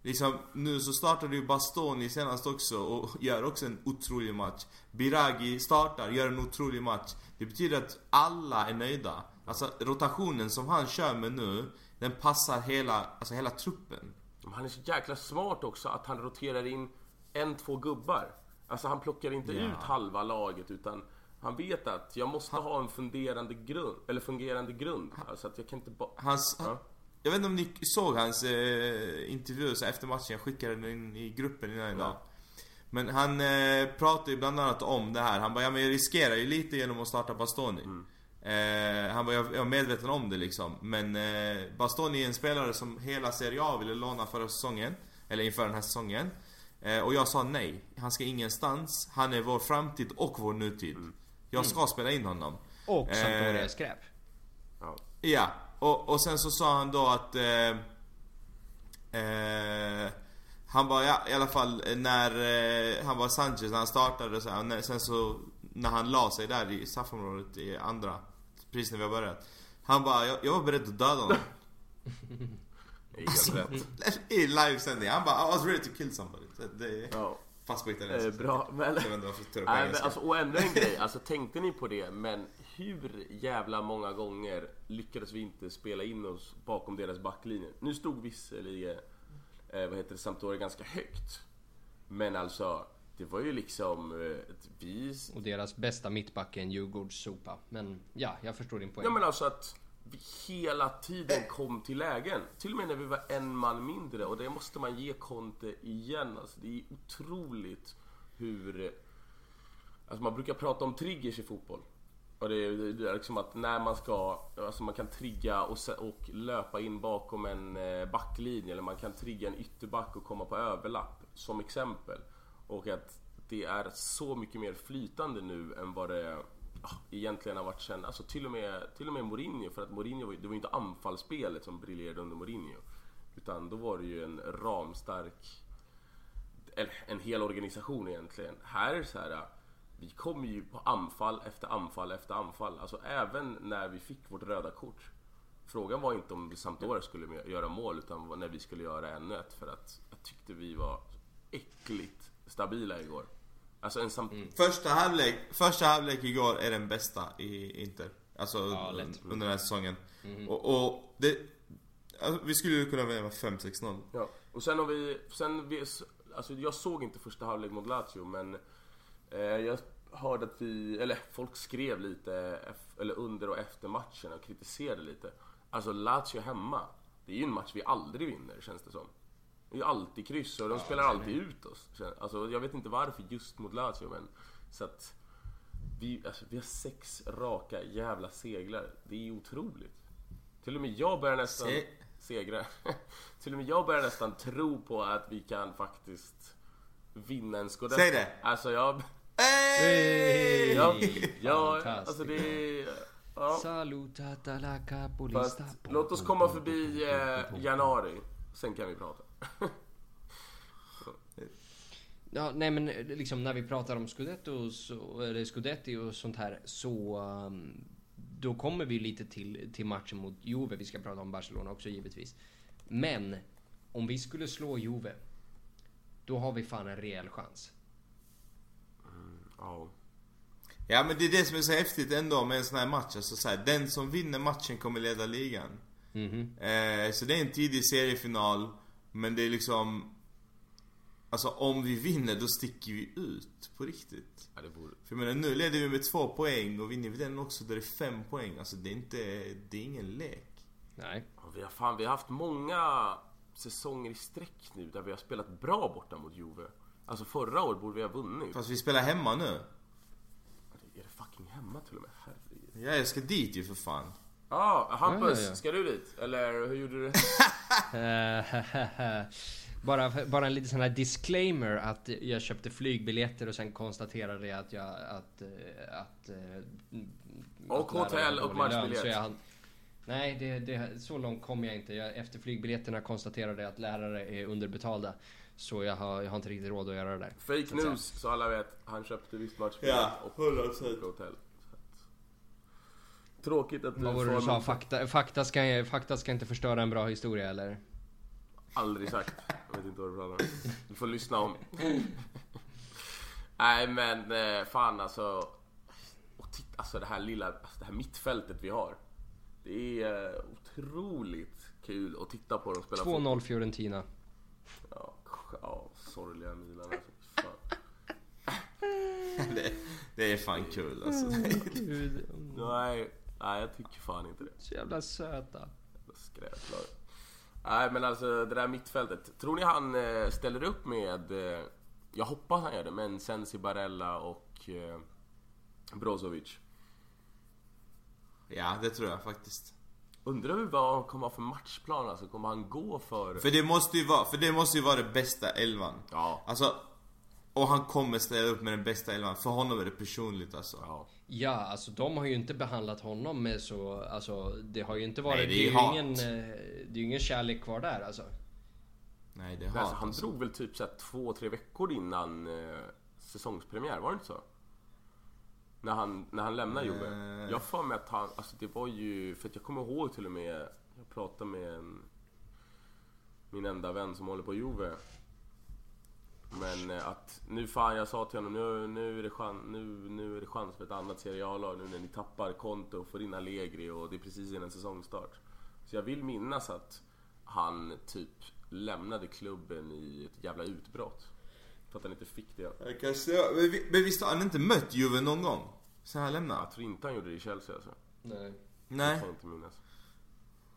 Liksom, nu så startade ju Bastoni senast också och gör också en otrolig match. Biragi startar, gör en otrolig match. Det betyder att alla är nöjda. Alltså rotationen som han kör med nu, den passar hela, alltså hela truppen. Men han är så jäkla smart också att han roterar in en, två gubbar. Alltså han plockar inte Ja. ut halva laget utan han vet att jag måste ha en fungerande grund, eller fungerande grund. Alltså att jag kan inte bara... Hans, Ja. Jag vet inte om ni såg hans eh, intervju så efter matchen, jag skickade den in i gruppen innan idag. Men han eh, pratade ju bland annat om det här. Han bara, ja men jag riskerar ju lite genom att starta Bastoni. Eh, han bara, jag, jag är medveten om det liksom. Men eh, Bastoni är en spelare som hela Serie A ville låna förra säsongen. Eller inför den här säsongen. Eh, och jag sa nej. Han ska ingenstans. Han är vår framtid och vår nutid. Jag ska spela in honom. Och Sampdoria Eh, är skräp. Ja. Ja, och, och sen så sa han då att... Eh, eh, han var ja, i alla fall när eh, han var Sanchez när han startade så här, när, sen så när han la sig där i straffområdet i andra, precis när vi har börjat. Han bara, jag, jag var beredd att döda honom. Rätt. I livesändning. Han bara, I was ready to kill somebody. Så Det Ja. fast på Eh, italienska. bra, men... Jag vet inte varför jag tar upp engelska. alltså, och ännu en grej, alltså tänkte ni på det, men hur jävla många gånger lyckades vi inte spela in oss bakom deras backlinje? Nu stod visserligen, eh, vad heter det, Sampdoria ganska högt. Men alltså, det var ju liksom, eh, ett vi... Och deras bästa mittback är en Djurgårdssopa. Men ja, jag förstår din poäng. Ja men alltså att vi hela tiden kom till lägen. Till och med när vi var en man mindre och det måste man ge Conte igen. Alltså, det är otroligt hur... Alltså man brukar prata om triggers i fotboll. Och det är, det är liksom att när man ska, alltså man kan trigga och, och löpa in bakom en eh, backlinje eller man kan trigga en ytterback och komma på överlapp som exempel. Och att det är så mycket mer flytande nu än vad det ah, egentligen har varit sen, alltså till och med, till och med Mourinho, för att Mourinho, var- det var ju inte anfallsspelet som briljerade under Mourinho. Utan då var det ju en ramstark, eller en hel organisation egentligen. Här är det så här, vi kom ju på anfall efter anfall efter anfall. Alltså även när vi fick vårt röda kort. Frågan var inte om Sampdoria skulle göra mål utan när vi skulle göra ännu ett för att jag tyckte vi var äckligt stabila igår. Alltså en Samp... Första halvlek, första halvlek igår är den bästa i Inter. Alltså Ja, under den här säsongen. Och, och det... Alltså, vi skulle ju kunna vinna med 5-6-0. Ja. Och sen har vi, sen vi, alltså jag såg inte första halvlek mot Lazio men jag hörde att vi, eller folk skrev lite eller under och efter matchen och kritiserade lite. Alltså Lazio hemma, det är ju en match vi aldrig vinner känns det som. Det är ju alltid kryss och de spelar alltid ut oss. Alltså jag vet inte varför just mot Lazio men så att vi, alltså, vi har sex raka jävla seglar. Det är otroligt. Till och med jag börjar nästan Se- segra. Till och med jag börjar nästan tro på att vi kan faktiskt vinna en scudetto. Säg det. Alltså jag... Hey! Ja, ja alltså det är... Ja. Salutat alla capolista. Låt oss komma förbi eh, januari. Sen kan vi prata. Ja, nej men liksom när vi pratar om Scudetto, så, eller Scudetti och sånt här så... um, då kommer vi lite till, till matchen mot Juve. Vi ska prata om Barcelona också givetvis. Men om vi skulle slå Juve, då har vi fan en rejäl chans. Ja. Ja men det är det som är så häftigt ändå med en sån här match. Alltså, så här, den som vinner matchen kommer leda ligan. Mhm. Eh, så det är en tidig seriefinal. Men det är liksom... Alltså om vi vinner då sticker vi ut på riktigt. ja, det vore... För jag menar nu leder vi med två poäng och vinner vi den också då är det fem poäng. Alltså det är inte, det är ingen lek. Nej. Ja, Vi har, fan, vi har haft många säsonger i sträck nu där vi har spelat bra borta mot Juve. Alltså förra året borde vi ha vunnit. Fast vi spelar hemma nu. Är det fucking hemma till och med? Herregud. Ja, jag ska dit ju för fan. Ja, Hampus, Ja, ja, ja. ska du dit? Eller hur gjorde du? Eh, bara, bara en liten sån här disclaimer att jag köpte flygbiljetter och sen konstaterade jag att jag... Att, eh, att, eh, Och att lärare hotell och matchbiljett. så jag hann- Nej, det, det, så långt kom jag inte. Jag, efter flygbiljetterna konstaterade jag att lärare är underbetalda. Så jag har, jag har inte riktigt råd att göra det där. Fake news, så alla vet. Han köpte visst matchbiljett Ja, och, 100%. och hotell. Tråkigt att du Vad var det får du sa? Fakta, fakta, ska, fakta ska inte förstöra en bra historia eller? Aldrig sagt. Jag vet inte vad du pratar om. Du får lyssna om. Nej men eh, fan alltså. Och titta, alltså det här lilla, alltså det här mittfältet vi har. Det är eh, otroligt kul att titta på dem spela fotboll. 2-0 Fiorentina. Ja, sorgliga Milan alltså. Fan. det, det är fan kul alltså. Gud, Nej, nej jag tycker fan inte det. så jävla söta. Jävla Skräplag. Nej men alltså det där mittfältet. Tror ni han eh, ställer upp med, eh, jag hoppas han gör det, men Sensi Barella och eh, Brozovic. Ja, det tror jag faktiskt. Undrar vi vad han kommer ha för matchplan alltså. Kommer han gå för... För det måste ju vara, för det måste ju vara det bästa elvan. Ja. Alltså, och han kommer ställa upp med den bästa elvan. För honom är det personligt alltså. Ja. Ja, alltså de har ju inte behandlat honom med så... Alltså det har ju inte varit... Nej, det är det, är ju ingen, eh, det är ingen kärlek kvar där alltså. Nej, det är Men hat alltså, han alltså. drog väl typ så här två, tre veckor innan eh, säsongspremiär, var det inte så? När han, när han lämnade Juve. Eh. Jag har för mig att han, alltså det var ju, för att jag kommer ihåg till och med, jag pratade med en, min enda vän som håller på Juve. Men eh, att nu fan, jag sa till honom nu, nu, är det chans, nu, nu är det chans för ett annat Serie A-lag nu när ni tappar konto och får in Allegri och det är precis innan säsongstart. Så jag vill minnas att han typ lämnade klubben i ett jävla utbrott. För att han inte fick det. Jag kan säga, men, vi- men visst har han inte mött Juve någon gång? Sen han lämnade? Jag tror inte han gjorde det i Chelsea alltså. Nej. Det Nej. kan jag inte minnas.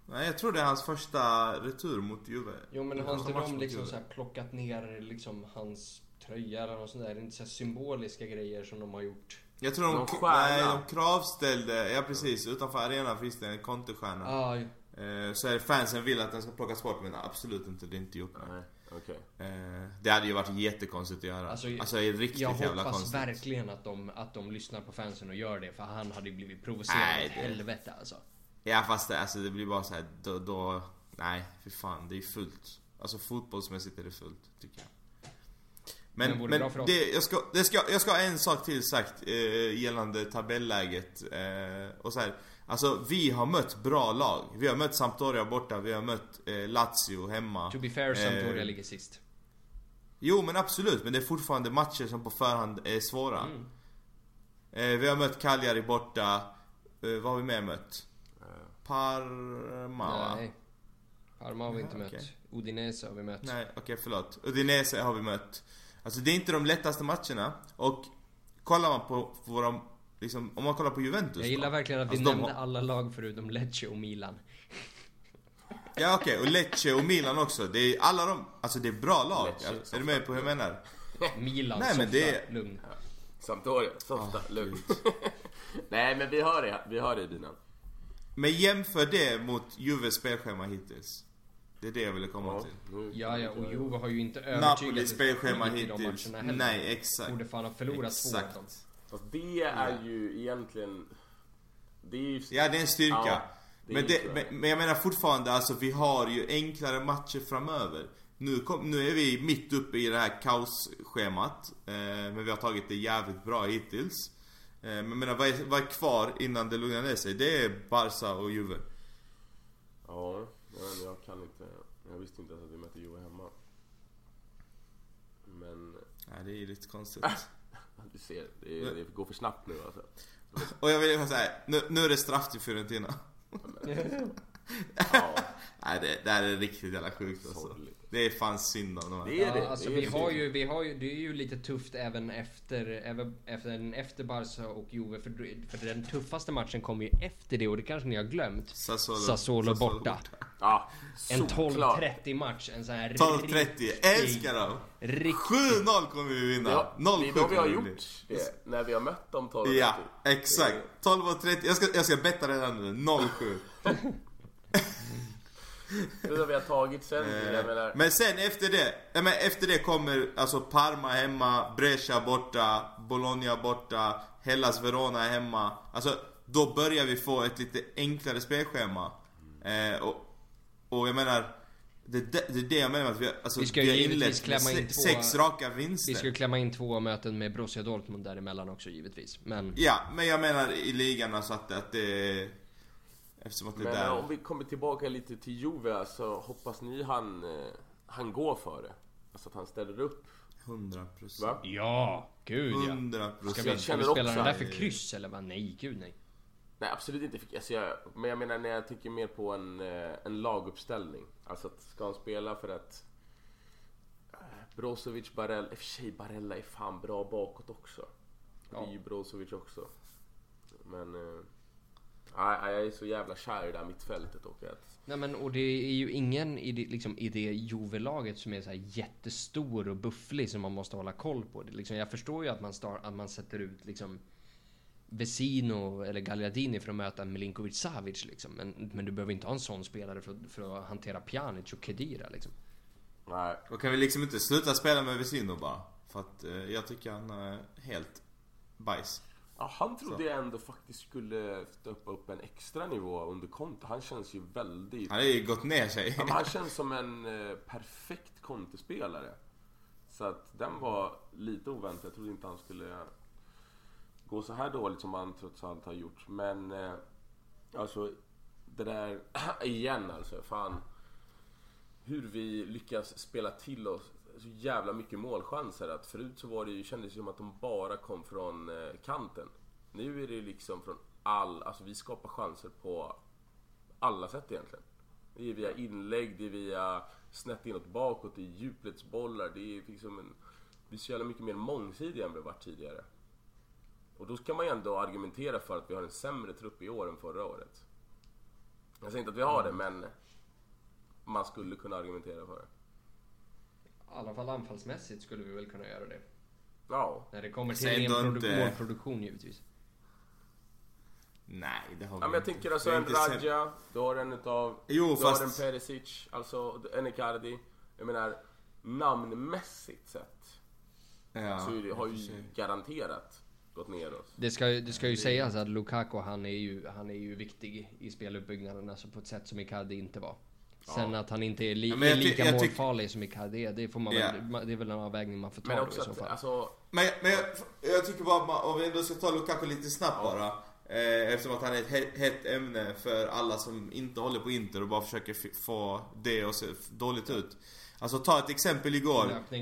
Nej, jag tror det är hans första retur mot Juve. Jo men har inte de liksom så här plockat ner liksom hans tröja eller något sånt där? Det är inte så här symboliska grejer som de har gjort. Jag tror de, Någon nej, de kravställde, ja precis, utanför arenan finns det en kontostjärna. Ah, Eh, så är det fansen vill att den ska plockas bort men absolut inte, det är inte gjort. Nej, okej. Eh, det hade ju varit jättekonstigt att göra. Alltså, Alltså, det riktigt jag jävla hoppas konstigt. verkligen att de, att de lyssnar på fansen och gör det för han hade ju blivit provocerad Nej, åt det- helvete alltså. Ja fast det, alltså, det blir bara så här, då, då, nej för fan det är fullt. Alltså fotbollsmässigt är det fullt, tycker jag. Men Men, men oss. det, jag, ska, det ska, jag ska ha en sak till sagt eh, gällande tabelläget. Eh, och så här, alltså vi har mött bra lag. Vi har mött Sampdoria borta, vi har mött eh, Lazio hemma. To be fair, Sampdoria Eh, ligger sist. Jo men absolut, men det är fortfarande matcher som på förhand är svåra. Mm. Eh, vi har mött Cagliari borta. Eh, vad har vi mer mött? Parma? Nej. Parma har vi inte Aha, mött. Udinese har vi mött. Nej, okej förlåt. Udinese har vi mött. Alltså det är inte de lättaste matcherna. Och kollar man på våra, liksom, om man kollar på Juventus Jag gillar då. verkligen att vi Alltså, de nämnde har- alla lag förutom Lecce och Milan. Ja okej, och Lecce och Milan också. Det är alla de, alltså det är bra lag. Lecce, Alltså, är du med på hur jag menar? Milan, Nej, men softa, det- lugn. Sampdoria, softa, Ah, lugnt. Nej men vi har det, vi har det Dina. Men jämför det mot Juves spelschema hittills. Det är det jag ville komma Ja, till. Ja, ja, och Juve har ju inte övertygat Napolis spelschema hittills. Nej, exakt. Borde fan ha förlorat två av dem. Fast det är ju egentligen... Det är ju... Ja, det är en styrka. Ja, det men, ju det, men, men jag menar fortfarande, alltså vi har ju enklare matcher framöver. Nu, kom, nu är vi mitt uppe i det här kaosschemat. Eh, men vi har tagit det jävligt bra hittills. Eh, men jag menar, vad är, vad är kvar innan det lugnar ner sig? Det är Barca och Juve. Ja, men jag kan inte... Jag visste inte ens att vi mötte Juve hemma. Men... Nej, det är lite konstigt. Du ser, det, är, det går för snabbt nu alltså. Och jag vill säga, nu, nu är det straff till Fiorentina. Ja, Nej, det, det här är riktigt jävla sjukt alltså. Det är fan synd om de här. Det är det. Ja, alltså det är vi har ju, vi har ju, det är ju lite tufft även efter, även efter, efter Barca och Juve. För, för den tuffaste matchen kommer ju efter det och det kanske ni har glömt. Sassuolo, Sassuolo borta. Ja, En solklart. 12-30 match, en sån här 12.30, älskar dem! Riktigt 7-0 kommer vi vinna! Ja, 0-7 det är då vi har gjort det. När vi har mött dem 12 Ja, exakt. 12.30, jag ska, jag ska betta redan nu. 07. Det då vi har tagit sen. Menar, Men sen efter det, men efter det kommer alltså Parma hemma, Brescia borta, Bologna borta, Hellas Verona hemma. Alltså då börjar vi få ett lite enklare spelschema. Eh, och, och jag menar, det, det, det är det jag menar att vi, alltså, Vi ska vi har inlett klämma in sex, två- sex raka vinster. Vi ska ju klämma in två möten med Borussia Dortmund däremellan också givetvis. Men Ja, men jag menar i ligan alltså att, att det... Eftersom att det men där... om vi kommer tillbaka lite till Juve så hoppas ni han, eh, han går för det. Alltså att han ställer upp. 100 procent. Ja, gud ja. 100 Ska vi, ska procent. vi känner spela också den där för kryss eller vad? Nej, gud nej. Nej absolut inte. Alltså jag, men jag menar när jag tänker mer på en, eh, en laguppställning. Alltså att ska han spela för att eh, Brozovic, Barella, i och för sig Barella är fan bra bakåt också. Det är ju Brozovic också. Men... Nej, jag är så jävla kär i det här mittfältet och att... Nej men och det är ju ingen i det, liksom, i det Juve-laget som är så här jättestor och bufflig som man måste hålla koll på. Det, liksom, jag förstår ju att man, star, att man sätter ut liksom Vesino eller Gagliardini för att möta Milinkovic Savic liksom. Men, men du behöver inte ha en sån spelare för, att- för att hantera Pjanic och Kedira liksom. Nej, Och kan vi liksom inte sluta spela med Vesino bara? För att eh, jag tycker han är helt bajs. Ja, han trodde jag ändå faktiskt skulle steppa upp en extra nivå under Conte. Han känns ju väldigt... Han har ju gått ner sig. Ja, han känns som en eh, perfekt Conte-spelare. Så att den var lite oväntad. Jag trodde inte han skulle gå så här dåligt som han trots allt har gjort. Men eh, alltså, det där igen alltså. Fan. Hur vi lyckas spela till oss så jävla mycket målchanser. Att förut så var det ju, kändes det som att de bara kom från eh, kanten. Nu är det liksom från all, alltså vi skapar chanser på alla sätt egentligen. Det är via inlägg, det är via snett inåt bakåt, det är djupledsbollar, det är liksom en... Vi är så jävla mycket mer mångsidiga än vi varit tidigare. Och då ska man ju ändå argumentera för att vi har en sämre trupp i år än förra året. Jag säger inte att vi har det, men man skulle kunna argumentera för det. I alla fall anfallsmässigt skulle vi väl kunna göra det. Ja. När det kommer till Säg produ- inte- målproduktion givetvis. Nej, det har vi Ja, men jag inte. tänker alltså en Raja, du har en utav... Jo, du fast- har en Perisic, alltså en Icardi. Jag menar, namnmässigt sett Ja, så det, har ju garanterat gått neråt. Det ska, det ska ju sägas att Lukaku han är ju, han är ju viktig i speluppbyggnaden alltså på ett sätt som Icardi inte var. Sen Ja. att han inte är, li, Ja, är lika målfarlig som Icardi det får man Ja. väl, det är väl en avvägning man får ta Men då också i så att, fall. alltså... Men, men jag, jag tycker bara, att man- om vi ändå ska ta Lukaku lite snabbt bara. Eh, eftersom att han är ett he- hett ämne för alla som inte håller på Inter och bara försöker få det att se dåligt ut. Alltså ta ett exempel igår. Eh,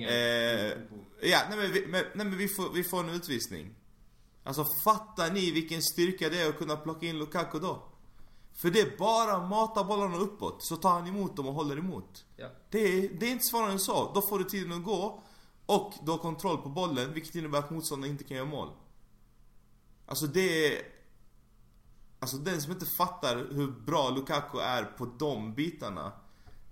ja, nej men, vi, men, nej men vi, får, vi får en utvisning. Alltså fattar ni vilken styrka det är att kunna plocka in Lukaku då? För det är bara att mata bollarna uppåt så tar han emot dem och håller emot. Ja. Det är, det är inte svårare än så. Då får du tiden att gå och du har kontroll på bollen vilket innebär att motståndaren inte kan göra mål. Alltså det är... Alltså den som inte fattar hur bra Lukaku är på de bitarna.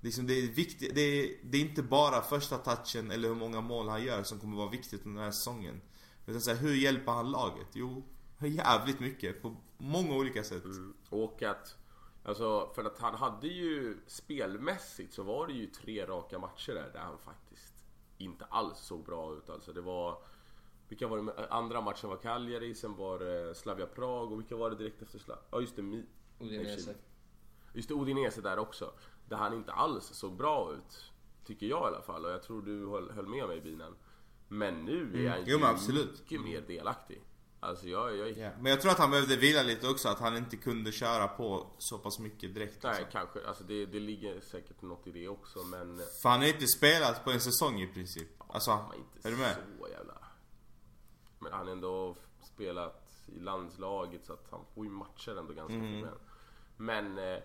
Liksom det är viktigt, det är, det är inte bara första touchen eller hur många mål han gör som kommer vara viktigt under den här säsongen. Utan så här, hur hjälper han laget? Jo, jävligt mycket på många olika sätt. Och att, alltså för att han hade ju spelmässigt så var det ju tre raka matcher där, där han faktiskt inte alls såg bra ut alltså. Det var, vilka var det, andra matchen var Cagliari, sen var det Slavia Prag och vilka var det direkt efter Slavia? Ja just det, Mi- Udinese. Just det, Udinese där också. Där han inte alls såg bra ut. Tycker jag i alla fall och jag tror du höll, höll med mig Binan. Men nu är han Mm. Jo, ju men absolut. mycket mer delaktig. Alltså jag, jag Ja. Men jag tror att han behövde vila lite också, att han inte kunde köra på så pass mycket direkt. Nej, Alltså. kanske. Alltså det, det ligger säkert något i det också, men... För han har inte spelat på en säsong i princip. Alltså, Han var inte är du med? så jävla... Men han har ändå spelat i landslaget så att han får ju matcher ändå ganska mm. Men... Eh,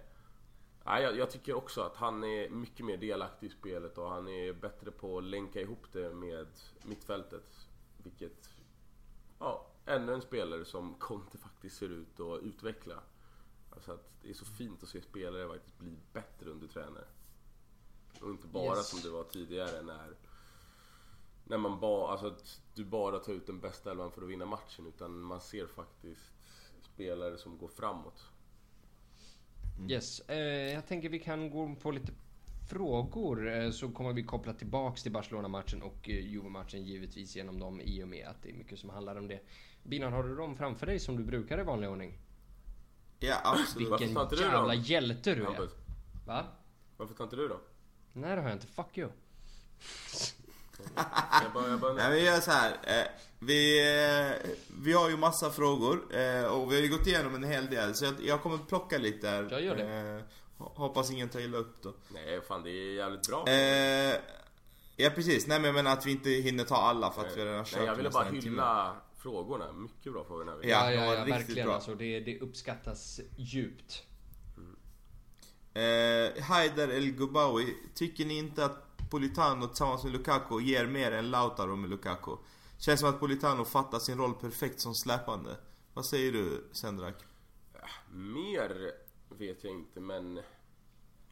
jag, jag tycker också att han är mycket mer delaktig i spelet och han är bättre på att länka ihop det med mittfältet. Vilket... Ja, ännu en spelare som Conte faktiskt ser ut att utveckla. Alltså att det är så fint att se spelare faktiskt bli bättre under tränare. Och inte bara Yes. som det var tidigare när när man bara, alltså att du bara tar ut den bästa elvan för att vinna matchen utan man ser faktiskt spelare som går framåt. Yes, eh, jag tänker vi kan gå på lite frågor eh, så kommer vi koppla tillbaks till Barcelona-matchen och eh, Juve-matchen givetvis genom dem i och med att det är mycket som handlar om det. Binan, har du dem framför dig som du brukar i vanlig ordning? Ja, absolut. Varför Vilken tar inte du jävla dem? hjälte du är! Hampus, Va? varför tar inte du då? Nej det har jag inte, fuck you! Jag bara, jag bara, Nej, vi gör så här. Eh, vi, eh, vi har ju massa frågor eh, och vi har ju gått igenom en hel del så jag, jag kommer plocka lite där. Jag gör det. Eh, ho- hoppas ingen tar illa upp då. Nej fan det är jävligt bra. Eh, ja precis, nej men jag menar att vi inte hinner ta alla för att vi redan har kört Nej, jag ville nästan bara en timme. hylla frågorna. Mycket bra frågor här. Ja, Ja, ja, verkligen bra. alltså. Det, det uppskattas djupt. Eh, Haider El Gubawi, tycker ni inte att Politano tillsammans med Lukaku ger mer än Lautaro med Lukaku? Känns som att Politano fattar sin roll perfekt som släpande. Vad säger du Sendrak? Mer vet jag inte men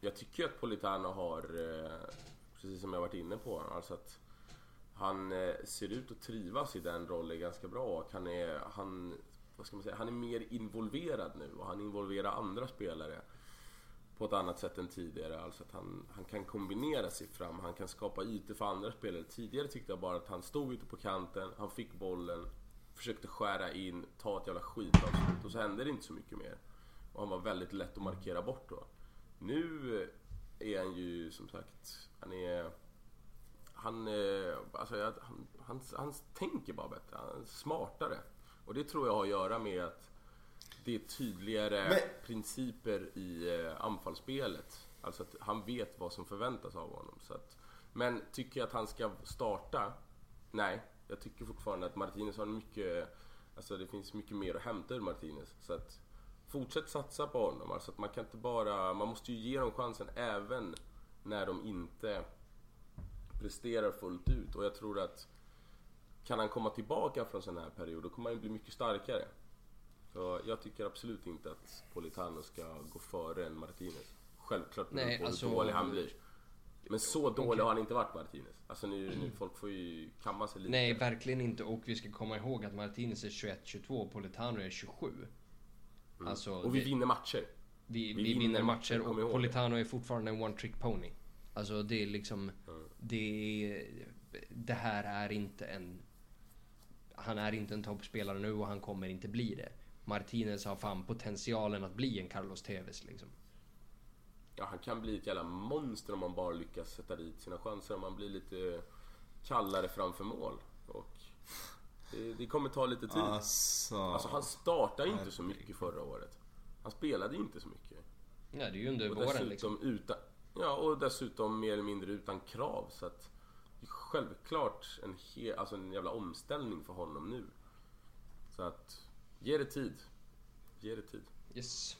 jag tycker att Politano har, eh, precis som jag varit inne på, alltså att han eh, ser ut att trivas i den rollen ganska bra och han är, han, vad ska man säga, han är mer involverad nu och han involverar andra spelare på ett annat sätt än tidigare. Alltså att han, han kan kombinera sig fram, han kan skapa ytor för andra spelare. Tidigare tyckte jag bara att han stod ute på kanten, han fick bollen, försökte skära in, ta ett jävla skitavslut och så hände det inte så mycket mer. Och han var väldigt lätt att markera bort då. Nu eh, är han ju som sagt, han är... Han, eh, alltså, han, han, han tänker bara bättre, han är smartare. Och det tror jag har att göra med att det är tydligare Men- principer i eh, anfallsspelet. Alltså att han vet vad som förväntas av honom. Så att, men tycker jag att han ska starta? Nej, jag tycker fortfarande att Martinez har mycket... Alltså det finns mycket mer att hämta ur Martinez. Så att fortsätt satsa på honom. Alltså att man kan inte bara... Man måste ju ge dem chansen även när de inte presterar fullt ut. Och jag tror att kan han komma tillbaka från sån här period, då kommer han ju bli mycket starkare. Så jag tycker absolut inte att Politano ska gå före en Martinez. Självklart beror Nej, på alltså- hur dålig han blir. Men så dålig har han inte varit Martinez. Alltså nu, nu folk får ju kamma sig lite. Nej, verkligen inte. Och vi ska komma ihåg att Martinez är 21-22 och Politano är 27. Alltså, Mm. Och vi det- vinner matcher. vi, vi vi, vinner vinner matcher, och. Politano är fortfarande en one trick pony. Alltså det är liksom... Det, är- det här är inte en... Han är inte en toppspelare nu och han kommer inte bli det. Martinez har fan potentialen att bli en Carlos Tevez liksom. Ja, han kan bli ett jävla monster om man bara lyckas sätta dit sina chanser. Om man blir lite kallare framför mål. Och det, det kommer ta lite tid. Alltså... Alltså han startade inte så mycket förra året. Han spelade inte så mycket. Ja, det är ju under Och våren dessutom liksom. utan... Ja, och dessutom mer eller mindre utan krav. Så att det är självklart en, he, alltså en jävla omställning för honom nu. Så att, ge det tid. Ge det tid. Yes.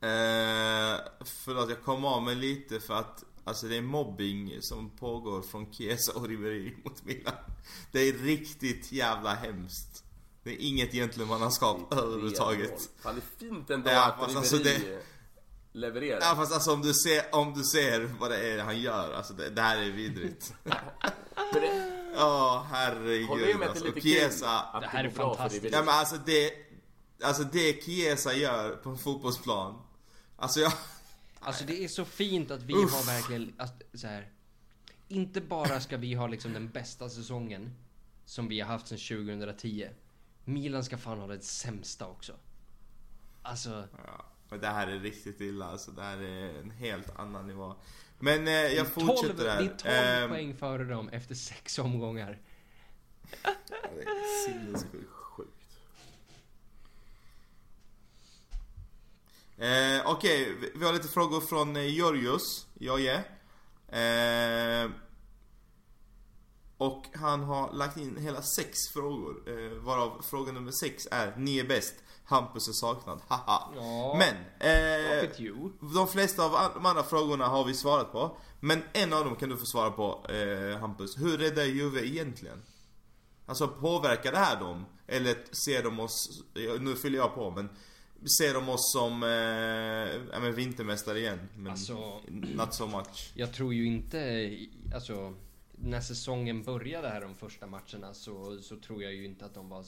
Eh, förlåt, jag kom av mig lite för att Alltså det är mobbing som pågår från Chiesa och Ribéry mot Milan. Det är riktigt jävla hemskt. Det är inget gentlemannaskap överhuvudtaget. Fan, det är fint ändå Ja, att alltså Ribéry det- levererar. Ja fast alltså om du ser, om du ser vad det är han gör, alltså det, det här är vidrigt. Det- Ja herregud Håller du med att det alltså. är Och lite kul Chiesa, att Det här är fantastiskt. Ja men alltså det, alltså det Chiesa gör på en fotbollsplan. Alltså jag, Alltså det är så fint att vi Uff. har verkligen, att, så här. Inte bara ska vi ha liksom den bästa säsongen som vi har haft sedan 2010. Milan ska fan ha den sämsta också. Alltså, Ja, men det här är riktigt illa alltså. Det här är en helt annan nivå. Men eh, jag fortsätter 12, här. vi är 12 Ehm, poäng före dem efter sex omgångar. det är sinnessjukt. Sjukt. Eh, Okej, vi- vi har lite frågor från eh, Georgios, Jojje. Eh, och han har lagt in hela sex frågor. Eh, varav fråga nummer sex är Ni är bäst. Hampus är saknad. Haha. Ja. Men, eh, de flesta av de andra frågorna har vi svarat på. Men en av dem kan du få svara på, eh, Hampus. Hur räddar Juve egentligen? Alltså påverkar det här dem? Eller ser de oss, nu fyller jag på men Ser de oss som, eh, ja men vintermästare igen? Men Alltså- not so much. Jag tror ju inte, alltså när säsongen började här de första matcherna så, så tror jag ju inte att de var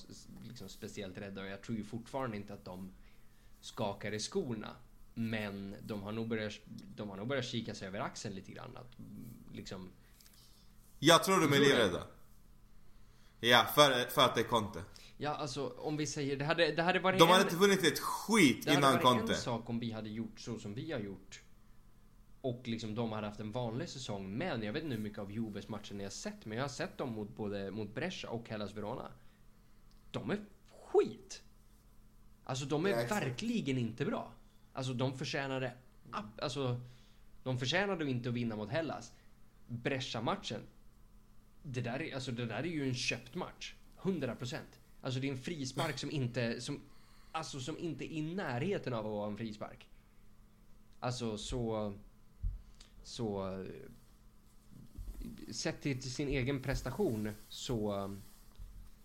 liksom speciellt rädda och jag tror ju fortfarande inte att de skakar i skorna. Men de har nog börjat, de har nog börjat kika sig över axeln lite grann. Att, mm, liksom, Jag tror de är livrädda. Ja, för, för att det är Conte. ja alltså om vi säger, det hade, det hade varit De hade en, inte vunnit ett skit det hade innan varit Conte. en sak om vi hade gjort så som vi har gjort. Och liksom de hade haft en vanlig säsong. Men jag vet inte hur mycket av Juves matcher ni har sett. Men jag har sett dem mot både mot Brescia och Hellas Verona. De är skit. Alltså de är Ja, verkligen inte bra. Alltså de förtjänade... Alltså, de förtjänade inte att vinna mot Hellas. Brescia-matchen. Det där, är, alltså, det där är ju en köpt match. 100%. Alltså det är en frispark som inte... Som, alltså som inte är i närheten av att vara en frispark. Alltså så... Så... Sett till, sin egen prestation så...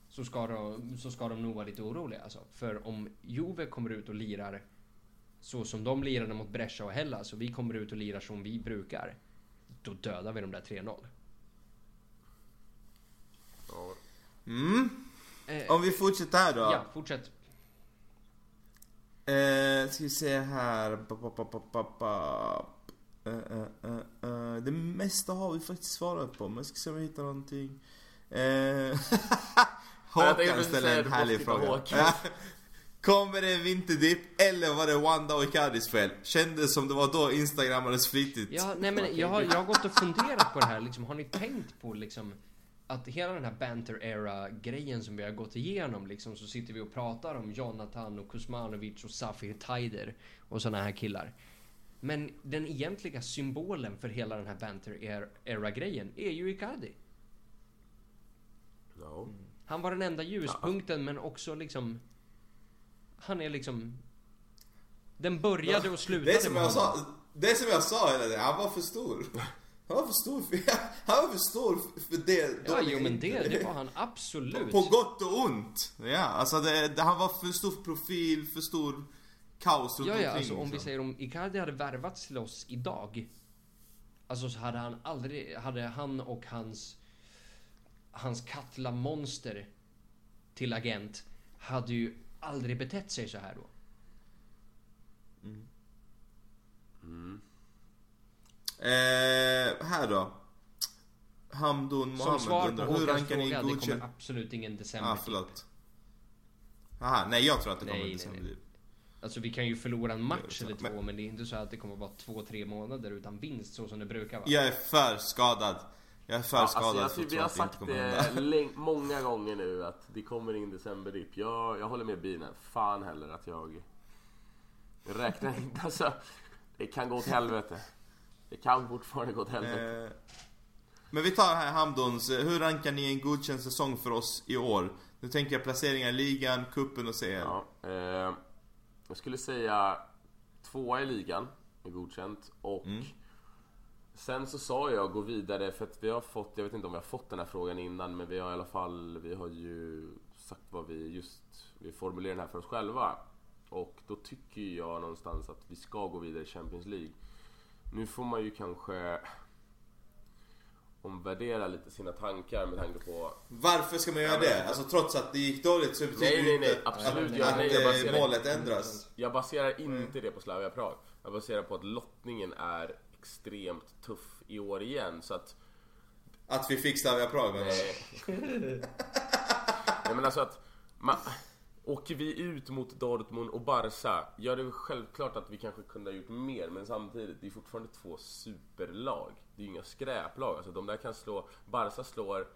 Så ska, de, så ska de nog vara lite oroliga alltså. För om Juve kommer ut och lirar så som de lirade mot Brescia och Hellas och vi kommer ut och lirar som vi brukar. Då dödar vi de där 3-0. Ja. Mm. Eh, Om vi fortsätter här då. ja, fortsätt. Eh, ska vi se här. Pa, pa, pa, eh. Det mesta har vi faktiskt svarat på, men jag ska se om jag hittar någonting. Håkan ställer en härlig fråga. Kommer det en vinterdipp eller var det Wanda och Icardis fel? Kändes som det var då instagrammades flitigt. Ja, nej men jag har, jag har gått och funderat på det här liksom. Har ni tänkt på liksom att hela den här banter era grejen som vi har gått igenom liksom så sitter vi och pratar om Jonathan och Kuzmanovic och Safir Taider och såna här killar. Men den egentliga symbolen för hela den här banter era grejen är ju Icardi. Ja. Han var den enda ljuspunkten men också liksom Han är liksom Den började och slutade Det är som jag sa, det är som jag sa hela tiden, han var för stor. Han var för stor för, han var för stor för det Ja, jo men det, det var han absolut. På gott och ont. Ja, alltså det, det, han var för stor profil, för stor kaos runt Ja, ja, alltså om vi liksom. säger om Icardi hade värvats till oss idag. Alltså så hade han aldrig, hade han och hans, hans Katla-monster till agent hade ju aldrig betett sig så här då. Eh, här då. Hamdun Som Mohammed svar på hur rankar ni fråga, det kommer absolut ingen december Ah, förlåt. Aha, nej jag tror att det Nej, kommer nej, i december. nej. Alltså vi kan ju förlora en match eller två men- men det är inte så att det kommer vara två, tre månader utan vinst så som det brukar vara. Jag är för skadad. Jag är för Ja, skadad alltså, för jag, att vi har att sagt det många gånger nu att det kommer in decemberdipp. Jag, jag håller med Binen. Fan heller att jag... Räknar inte alltså. Det kan gå åt helvete. Det kan fortfarande gå åt helvete. Eh, men vi tar här Hamduns. eh, Hur rankar ni en godkänd säsong för oss i år? Nu tänker jag placeringar i ligan, kuppen och CL. Ja, eh, jag skulle säga tvåa i ligan är godkänt och sen så sa jag gå vidare för att vi har fått, jag vet inte om vi har fått den här frågan innan men vi har i alla fall, vi har ju sagt vad vi just, vi formulerar den här för oss själva. Och då tycker jag någonstans att vi ska gå vidare i Champions League. Nu får man ju kanske omvärdera lite sina tankar med tanke på Varför ska man göra Ja, men- det? Alltså trots att det gick dåligt så betyder Nej, det nej, inte nej, absolut, att, ja, att nej, jag eh, baserar- målet ändras. Jag baserar inte det på Slavia Prag. Jag baserar på att lottningen är extremt tuff i år igen. Så att... Att vi fick Slavia Prag menar? Eh, Nej men alltså att... Man, åker vi ut mot Dortmund och Barca, ja det är väl självklart att vi kanske kunde ha gjort mer men samtidigt, det är fortfarande två superlag. Det är ju inga skräplag. Alltså de där kan slå... Barca slår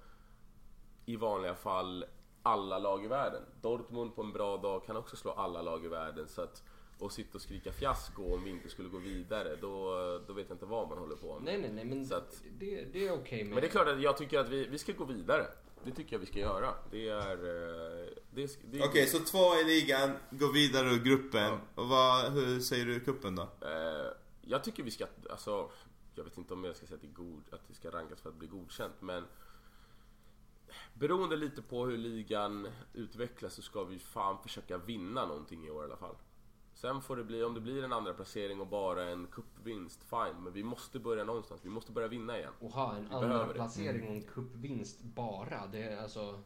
i vanliga fall alla lag i världen. Dortmund på en bra dag kan också slå alla lag i världen. Så att, och sitta och skrika fiasko om vi inte skulle gå vidare, då, då vet jag inte vad man håller på med. Nej, nej, nej, men att- det, det är okej med. Men det är klart att jag tycker att vi, vi ska gå vidare. Det tycker jag vi ska göra. Det är... eh, Det, är- det, är- Okej, så två i ligan, gå vidare ur gruppen. Ja. Och vad, hur säger du kuppen då? Eh, jag tycker vi ska, alltså, jag vet inte om jag ska säga att det, är god, att det ska rankas för att bli godkänt, men beroende lite på hur ligan utvecklas så ska vi fan försöka vinna någonting i år i alla fall. Sen får det bli, om det blir en andra placering och bara en cupvinst, fine. Men vi måste börja någonstans. Vi måste börja vinna igen. Och ha en Vi andra placering och en cupvinst bara. Det är alltså...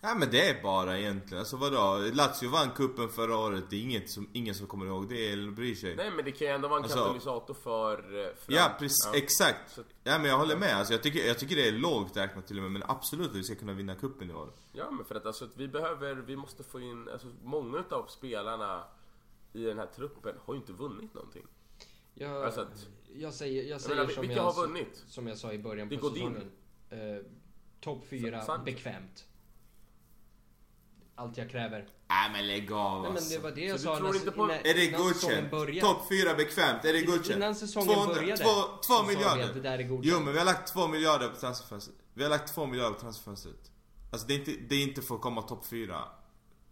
Ja men det är bara egentligen, alltså vadå? Lazio vann kuppen förra året, det är inget som, ingen som kommer ihåg det eller bryr sig. Nej men det kan ju ändå vara en Alltså- katalysator för... eh, fram- Ja, precis, exakt. Så- Ja men jag håller med, alltså, jag, tycker, jag tycker det är lågt räknat till och med, men absolut att vi ska kunna vinna kuppen i år. Ja men för att alltså att vi behöver, vi måste få in, alltså många utav spelarna i den här truppen har ju inte vunnit någonting. Jag, Alltså att- jag säger, jag säger menar, som, vilka jag, har vunnit? som jag sa i början Det på Godin. säsongen. Eh, Topp fyra, Sant. bekvämt. Allt jag kräver. Nej men lägg av Nej, men alltså. det var det jag Så sa när- inte på- innan- Är det innan säsongen godkänt? började. Topp 4 bekvämt, är det godkänt? Innan säsongen 200 började Två, så två sa vi miljarder. att det där är godkänt. Jo men vi har lagt två miljarder på transferfönstret. Vi har lagt två miljarder på transferfönstret. Alltså det är inte, det är inte för att komma topp 4.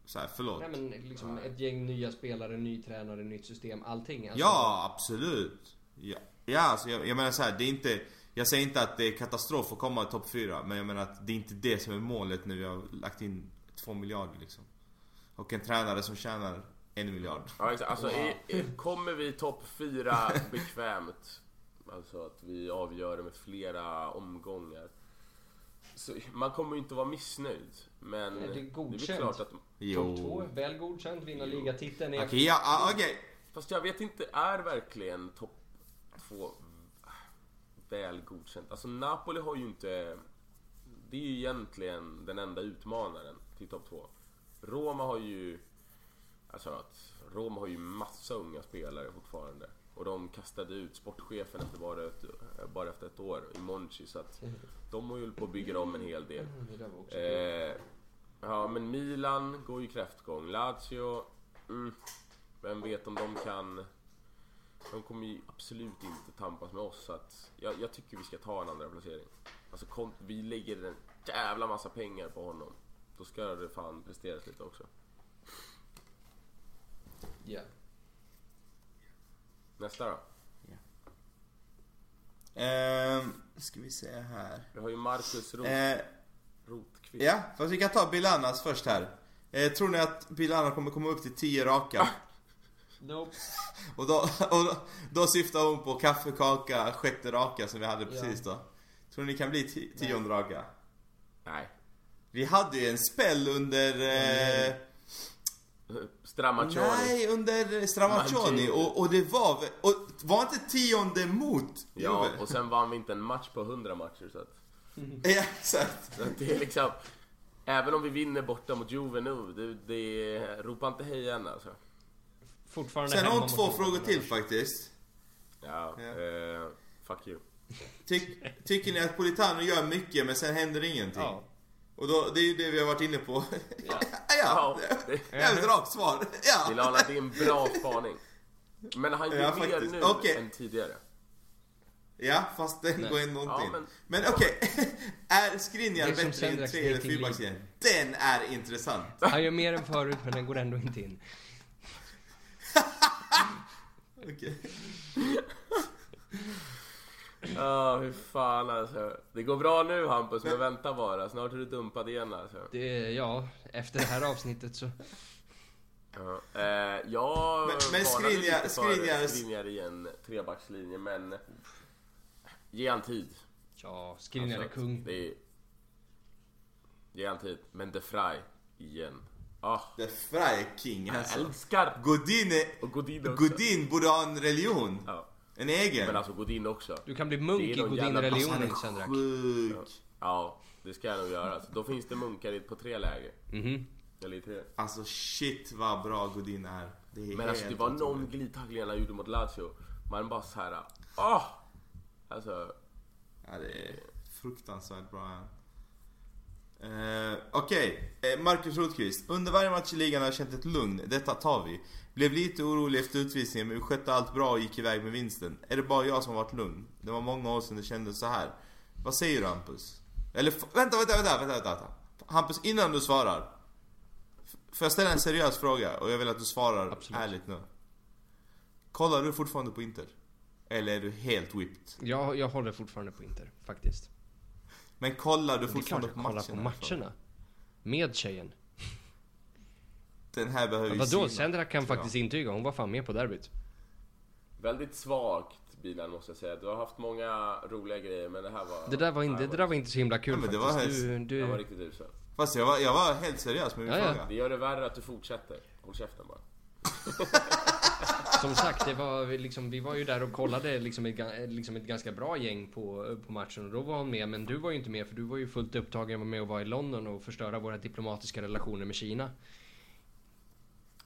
Så här, förlåt. Nej, men liksom ett gäng nya spelare, ny tränare, nytt system, allting. Alltså, Ja, absolut. Ja, ja alltså jag, jag menar så här, det är inte... Jag säger inte att det är katastrof att komma i topp 4, men jag menar att det är inte det som är målet när vi har lagt in två miljarder liksom. Och en tränare som tjänar en miljard. Ja, exakt. Alltså, i, i, kommer vi topp fyra bekvämt, alltså att vi avgör det med flera omgångar. Så man kommer ju inte vara missnöjd. Men Nej, det är det är väl godkänt. klart att... Topp två, väl godkänt, vinna ligatiteln. är- Okej, ja, ah, okej. Fast jag vet inte, är verkligen topp två väl godkänt? Alltså Napoli har ju inte... Det är ju egentligen den enda utmanaren till topp två. Roma har ju... Alltså att Roma har ju massa unga spelare fortfarande. Och de kastade ut sportchefen efter bara, ett, bara efter ett år i Monchi. Så att de har ju på att bygga om en hel del. Eh, ja, men Milan går ju kräftgång. Lazio, mm, vem vet om de kan... De kommer ju absolut inte tampas med oss. Så att jag, jag tycker vi ska ta en andra placering. Alltså kom, vi lägger en jävla massa pengar på honom. Då ska det fan presteras lite också. Ja. Nästa då? Ehm, ska vi se här. Vi har ju Marcus Roth, Eh, Rothqvist. ja, fast vi kan ta Bilanas först här. Eh, tror ni att Bilana kommer komma upp till 10 raka? Nope. Och då, och då, då syftar hon på kaffekaka, sjätte raka som vi hade precis då. Tror ni kan bli ti- tionde raka? Nej. Vi hade ju en spell under... Eh, Stramaccioni. nej, under Stramaccioni och, och det var och var inte tionde mot Ja, Juve? och sen vann vi inte en match på 100 matcher så att... Ja, exakt. så att det är liksom... Även om vi vinner borta mot Juve nu, det, det ropa inte hej än alltså. Fortfarande Sen har hon två frågor till faktiskt. Ja, Ja. Eh, fuck you. Ty, tycker ni att Politano gör mycket men sen händer ingenting? Ja. Och då, det är ju det vi har varit inne på. Ja, ja. Ja, det det- är ett rakt svar. Ja. Milana, det är en bra spaning. Men han gör Ja, mer faktiskt. nu Okej. än tidigare. Ja, fast den Nej. går ändå inte Ja, in. men- Men, okej, är Skriniar Det är som bättre än Sendraks 3 eller. 4 Den är intressant. Han gör mer än förut men den går ändå inte in. Okej. Ja, hur fan alltså. Det går bra nu Hampus, men vänta bara. Snart är du dumpad igen alltså. Det, ja, efter det här avsnittet så... Ja. Eh, jag Men- men lite för Skriniar- Skriniar i en trebackslinje, men... Ge han tid. Ja, Skriniar är Alltså, kung. Det är... Ge han tid. Men De Frey, igen. Ah, The Fry är king jag alltså. älskar! Godin, är, Och Godin också. Godin borde ha en religion. Ja. En egen. Men alltså Godin också. Du kan bli munk i Godin-religionen, Han Sendrak. är sjuk. Ja, det ska jag nog göra. Så då finns det munkar i- på tre läger. Mhm. Eller i tre. Alltså shit vad bra Godin är. Det är Men alltså det helt var någon otroligt. glidtackling han gjorde mot Lazio. Man bara så här. Ah! Alltså, Ja, det är fruktansvärt bra. Uh, Okej, Eh, Marcus Rothqvist. Under varje match i ligan har jag känt ett lugn. Detta tar vi. Blev lite orolig efter utvisningen men vi skötte allt bra och gick iväg med vinsten. Är det bara jag som har varit lugn? Det var många år sedan det kändes så här. Vad säger du Hampus? Eller vänta, vänta, vänta, vänta, vänta. Hampus, innan du svarar. Får jag ställa en seriös fråga? Och jag vill att du svarar Absolut. ärligt nu. Kollar du fortfarande på Inter? Eller är du helt whipped? Jag, jag håller fortfarande på Inter, faktiskt. Men kollar du Det är klart fortfarande jag på kollar matcherna? på matcherna. Med tjejen. Den här behöver vi Vadå? syna, Sendrak kan faktiskt intyga, hon var fan med på derbyt. väldigt svagt bilen måste jag säga. Du har haft många roliga grejer men det här var... Det där var inte, det där var inte så himla kul Ja, men det var faktiskt. Du, helst- du, Det var riktigt uselt. Fast jag var, jag var helt seriös med min Ja, ja. fråga. Det gör det värre att du fortsätter. Håll käften bara. Som sagt, det var liksom, vi var ju där och kollade liksom ett, liksom ett ganska bra gäng på, på matchen och då var hon med. Men du var ju inte med för du var ju fullt upptagen med att vara i London och förstöra våra diplomatiska relationer med Kina.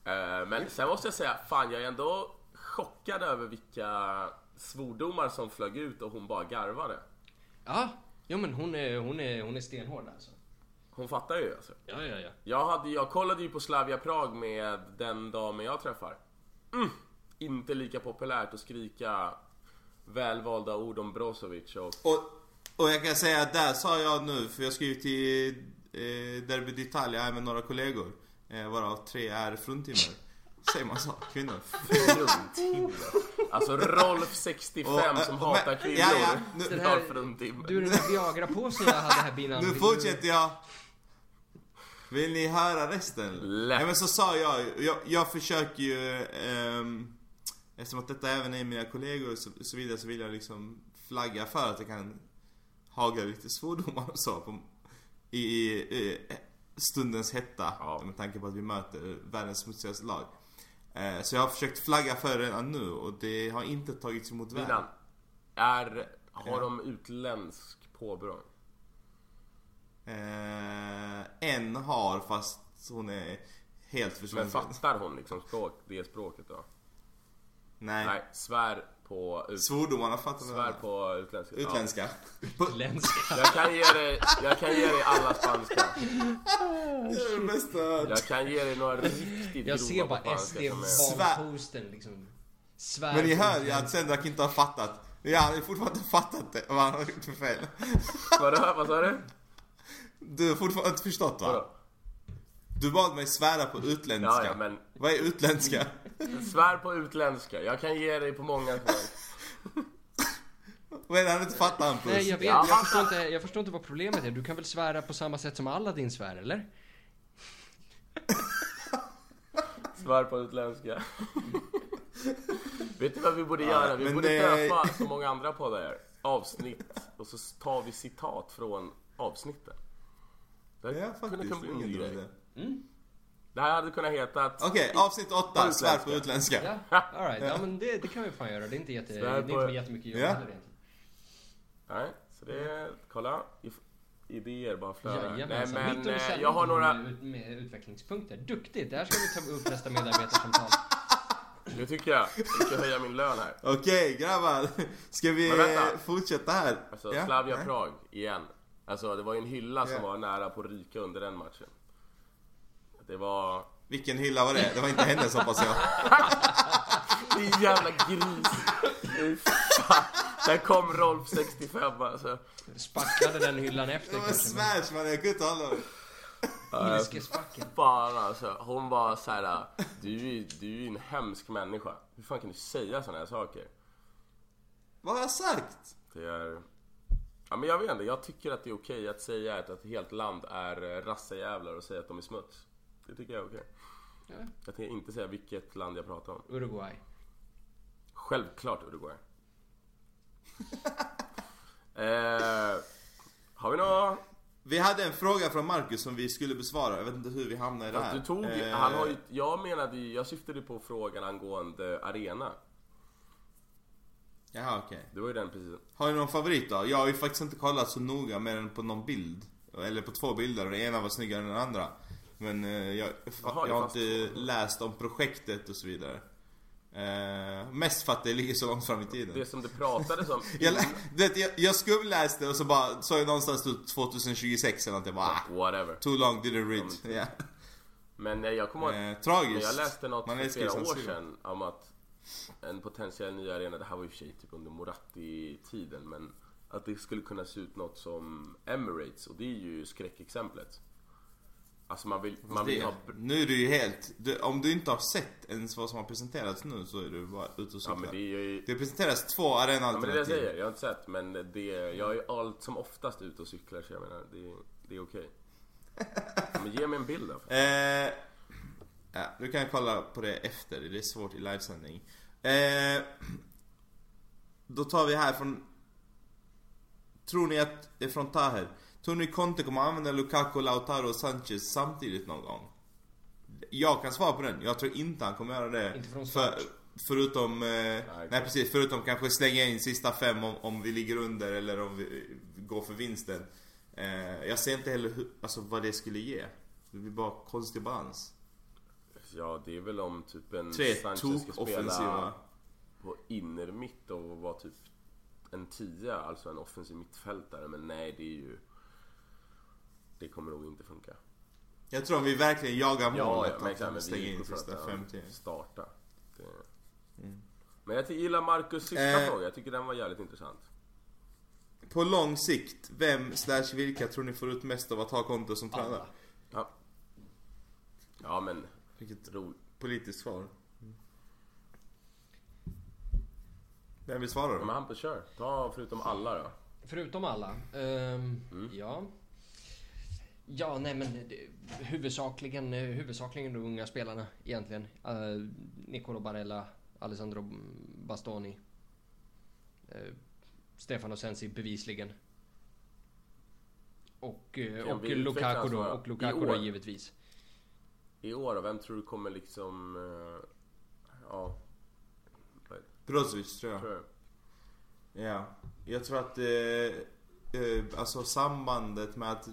Eh, Men sen måste jag säga, fan jag är ändå chockad över vilka svordomar som flög ut och hon bara garvade. Ja, jo men hon är, hon är, hon är stenhård alltså. Hon fattar ju alltså. Ja, ja, ja. Jag, hade, jag kollade ju på Slavia Prag med den damen jag träffar. Mm, inte lika populärt att skrika välvalda ord om Brozovic och... Och, och jag kan säga att där sa jag nu, för jag ju till eh, Derby d'Italia med några kollegor. Eh, varav tre är fruntimmer. Säger man så? Kvinnor? Fruntimmer. Alltså Rolf 65 Och, eh, som och, hatar kvinnor. ja, ja, nu- här, fruntimmer. du, den här Viagra-påsen jag hade här binamn. Nu fortsätter jag. Vill ni höra resten? Lätt. Nej men så sa jag, jag, jag försöker ju, ehm, eftersom att detta även är mina kollegor och så, så vidare så vill jag liksom flagga för att det kan hagla lite svordomar och så på, i, i, i stundens hetta. Ja. Med tanke på att vi möter världens smutsigaste lag. Eh, så jag har försökt flagga för det redan nu och det har inte tagits emot väl. Är, har de utländsk påbrå? Eh, en har fast hon är helt Men försvunnen. fattar hon liksom språk, det språket då? Nej. Nej, svär på, ut, Svordomarna fattar du? svär på utländska. Ja. Utländska. Ländska. Jag kan ge dig, jag kan ge dig alla spanska. Det är det bästa jag kan ge dig några riktigt Jag ser bara SD valposten liksom. Svär Men ni hör ju att Sendrak inte har fattat. Ja, han har fortfarande inte fattat det, vad han har gjort för fel. Vadå, vad sa du? Du har fortfarande inte förstått va? Vadå? Du bad mig svära på utländska. Ja, ja, men Vad är utländska? svär på utländska. Jag kan ge dig på många språk. Vad är det han inte fattar Hampus? Nej, jag vet. Ja. Jag förstår, inte, jag förstår inte vad problemet är. Du kan väl svära på samma sätt som Aladdin svär, eller? Svär på utländska. Vet du vad vi borde göra? Vi borde det- döpa, som många andra poddar gör, avsnitt och så tar vi citat från avsnitten. Det Ja, faktiskt. kunna bli en ny ingen grej. idé. Det här hade kunnat heta att... Okej, avsnitt 8, På svär på utländska. Ja, alright. Ja, men det, det kan vi fan göra. Det är inte, jätte, det är på- inte jättemycket jobb Ja. heller egentligen. Nej, så det. Kolla. Idéer bara flödar. Nej Jajamensan. men Mitt under eh, jag har några... med utvecklingspunkter. Duktigt! Det här ska vi ta upp nästa medarbetarsamtal. Nu tycker jag jag ska höja min lön här. Okej grabbar, ska vi Men fortsätta här? Alltså Ja? Slavia Nej. Prag, igen. Alltså det var ju en hylla som var nära på att ryka under den matchen. Det var... Vilken hylla var det? Det var inte hennes hoppas jag. Din jävla gris! Där kom Rolf 65 alltså. Spacklade den hyllan efter Det var smash man, jag kunde inte hålla det. Ilskespacken. Fan alltså. Hon var så här. Du, är- du är ju en hemsk människa. Hur fan kan du säga såna här saker? Vad har jag sagt? Det är... Ja men jag vet inte, jag tycker att det är okej att säga att ett helt land är eh, rassejävlar och säga att de är smuts. Det tycker jag är okej. Ja. Jag tänker inte säga vilket land jag pratar om. Uruguay. Självklart Uruguay. eh, har vi några... Vi hade en fråga från Marcus som vi skulle besvara. Jag vet inte hur vi hamnade i det här. Du tog, Eh, han har ju, jag menade jag syftade på frågan angående arena. Jaha okej. Det var ju den precis. Har ni någon favorit då? Jag har ju faktiskt inte kollat så noga mer än på någon bild. Eller på två bilder och den ena var snyggare än den andra. Men eh, jag, Jaha, jag har fanns inte läst om projektet och så vidare. Eh, mest för att det ligger så långt fram i tiden. Det som det pratades om Jag, lä- det, jag, jag skumläste och så bara såg jag någonstans ut 2026 eller något. Jag bara ah, Whatever. too long didn't read. Ja. Men eh, jag kommer ihåg, Eh, tragiskt. men jag läste något Man för älskar ju flera år censur. sedan om att en potentiell ny arena, det här var i och för sig typ under Moratti-tiden, men att det skulle kunna se ut något som Emirates och det är ju skräckexemplet. Alltså man vill, man vill Det, ha... nu är du ju helt... Du, om du inte har sett ens vad som har presenterats nu så är du bara ute och Ja cyklar. men det är ju... Det presenteras två Ja men det är det jag arenaalternativ. säger, jag har inte sett men det, jag är allt som oftast ute och cyklar så jag menar, det, det är okej. Men ge mig en bild då. Eh, ja, du kan kolla på det efter, det är svårt i livesändning. Eh, då tar vi här från... Tror ni att, det är från Taher. Tror ni Conte kommer använda Lukaku, Lautaro och Sanchez samtidigt någon gång? Jag kan svara på den. Jag tror inte han kommer göra det. Inte från för, start. förutom, eh, nej, precis, förutom kanske slänga in sista fem om, om vi ligger under eller om vi går för vinsten. Eh, jag ser inte heller hur, alltså, vad det skulle ge. Det blir bara konstig balans. Ja det är väl om typ en Tre Sanchez ska spela tok-offensiva. på innermitt och vara typ en tia, alltså en offensiv mittfältare. Men nej det är ju... Det kommer nog inte funka. Jag tror om vi verkligen jagar Ja, målet ja men att slänger vi in sista att 50. han starta. Det... Men jag gillar Marcus sista Eh. fråga, jag tycker den var jävligt intressant. På lång sikt, vem slash vilka tror ni får ut mest av att ha Conte som tränare? Ja. Ja men, Vilket ro... politiskt svar. Vem vill svara Ja, men då? Hampus kör. Ta förutom alla då. Förutom alla. Ehm, Mm. Ja. Ja, nej men huvudsakligen, eh, huvudsakligen de unga spelarna egentligen. Uh, Nicolo Barella, Alessandro Bastoni. Uh, Stefano Sensi bevisligen. Och, eh, Kan och Lukaku då, och Lukaku då givetvis. I år då, vem tror du kommer liksom... eh, ja, Brozovic tror jag. tror jag. Ja. Jag tror att eh, eh, alltså sambandet med att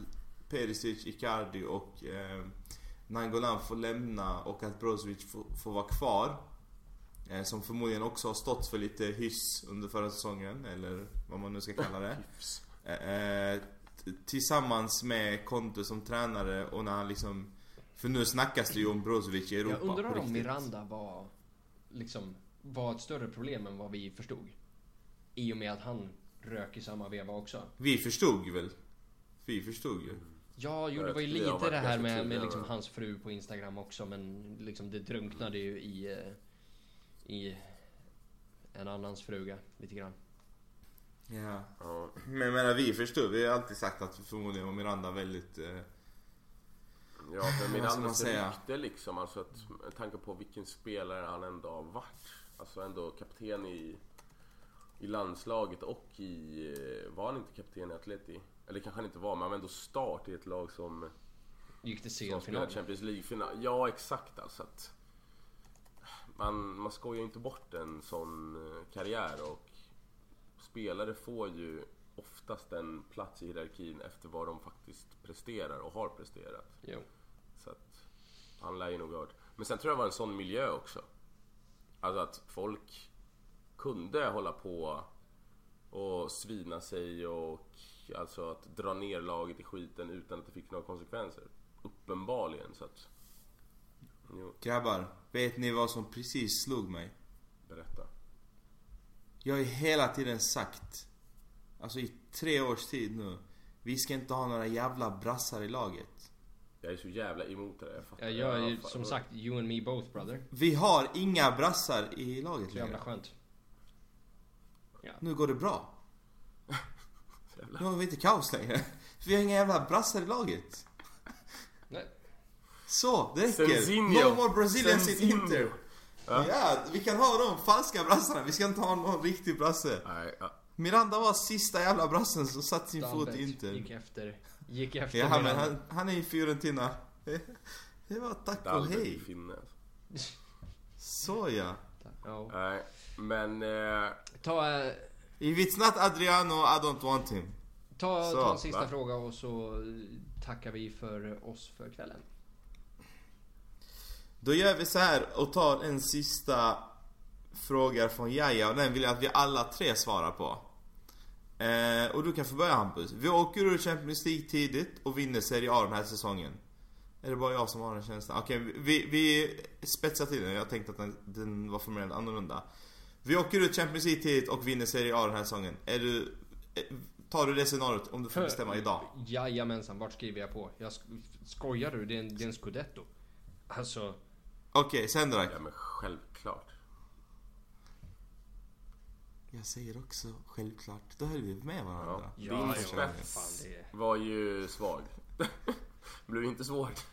Perisic, Icardi och eh, Nangolan får lämna och att Brozovic får, får vara kvar. Eh, som förmodligen också har stått för lite hyss under förra säsongen, eller vad man nu ska kalla det. Tillsammans med Conte som tränare och när han liksom... För nu snackas det ju om Brozovic i Europa Jag undrar om riktigt. Miranda var, liksom, var ett större problem än vad vi förstod. I och med att han rök i samma veva också. Vi förstod väl? Vi förstod ju. Ja, jo det var ju det lite varit det här med, med liksom hans fru på Instagram också men liksom det drunknade ju i, eh, i en annans fruga lite grann. Ja. Ja. Men jag menar vi förstår, vi har alltid sagt att förmodligen var Miranda väldigt... Eh, Ja, för Mirandas rykte liksom, alltså att, med tanke på vilken spelare han ändå har varit. Alltså ändå kapten i, i landslaget och i, eh, var han inte kapten i Atleti? Eller kanske han inte var, men han var ändå start i ett lag som, Gick till spelade Champions League-final. Ja, exakt alltså. Att man, man skojar ju inte bort en sån eh, karriär och spelare får ju oftast en plats i hierarkin efter vad de faktiskt presterar och har presterat. Jo. Han lär ju nog ha hört. Men sen tror jag det var en sån miljö också. Alltså att folk kunde hålla på och svina sig och alltså att dra ner laget i skiten utan att det fick några konsekvenser. Uppenbarligen så att... Jo, grabbar, vet ni vad som precis slog mig? berätta. Jag har ju hela tiden sagt, alltså i tre års tid nu, vi ska inte ha några jävla brassar i laget. Jag är så jävla emot det där, jag fattar. Ja, jag är ju som sagt you and me both brother. Vi har inga brassar i laget Så jävla längre. skönt. Nu går det bra. Jävla- Nu har vi inte kaos längre. Vi har inga jävla brassar i laget. Nej. Så, det räcker. Senzinho. No more Brazilians in. Inter. Ja. vi kan ha de falska brassarna. Vi ska inte ha någon riktig brasse. Nej, ja. Miranda var sista jävla brassen som satt sin fot Dahlbeck i Inter. Gick efter. Gick efter Ja, men han, han är i Fiorentina. Det var tack och hej. alltså. Så ja. Ja. Nej, men... Eh, Ta, eh, If it's not Adriano, I don't want him. ta, Så, ta en sista va? fråga och så eh, tackar vi för oss för kvällen. Då gör vi så här och tar en sista fråga från Jaja och den vill jag att vi alla tre svarar på. Eh, och du kan få börja Hampus. Vi åker ur Champions League tidigt och vinner Serie A den här säsongen. Är det bara jag som har den känslan? Okej, vi, vi spetsar till den. Jag tänkte att den, den var formulerad annorlunda. Vi åker ur Champions League tidigt och vinner Serie A den här säsongen. Är du... eh, Tar du det scenariot om du får bestämma idag? Jajamensan, vart skriver jag på? Jag sk- skojar du? Det är en, det är en scudetto. Alltså, Okej, Sendrak. ja men självklart. Jag säger också självklart. Då höll vi med varandra. Ja. ja, Din ja, spets. det, Var ju svag. Blev inte svårt.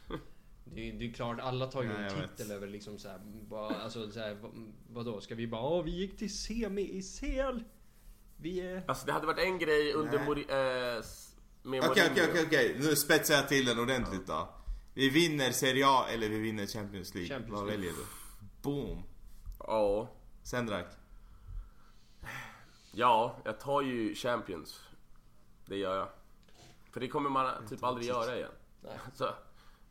det, är- det är klart, alla tar ju Ja, en titel vet. över liksom såhär, bara, alltså såhär, vad, vadå? Ska vi bara, åh vi gick till semi i CL. Vi är... Alltså det hade varit en grej under Nej. Mori, s- med Okej, Mourinho. okej, okej, okej. Nu spetsar jag till den ordentligt då. Vi vinner Serie A eller vi vinner Champions League. Champions Vad League. väljer du? Boom. Ja. Sendrak. Ja, jag tar ju Champions. Det gör jag. För det kommer man typ aldrig göra igen. Nej. Så,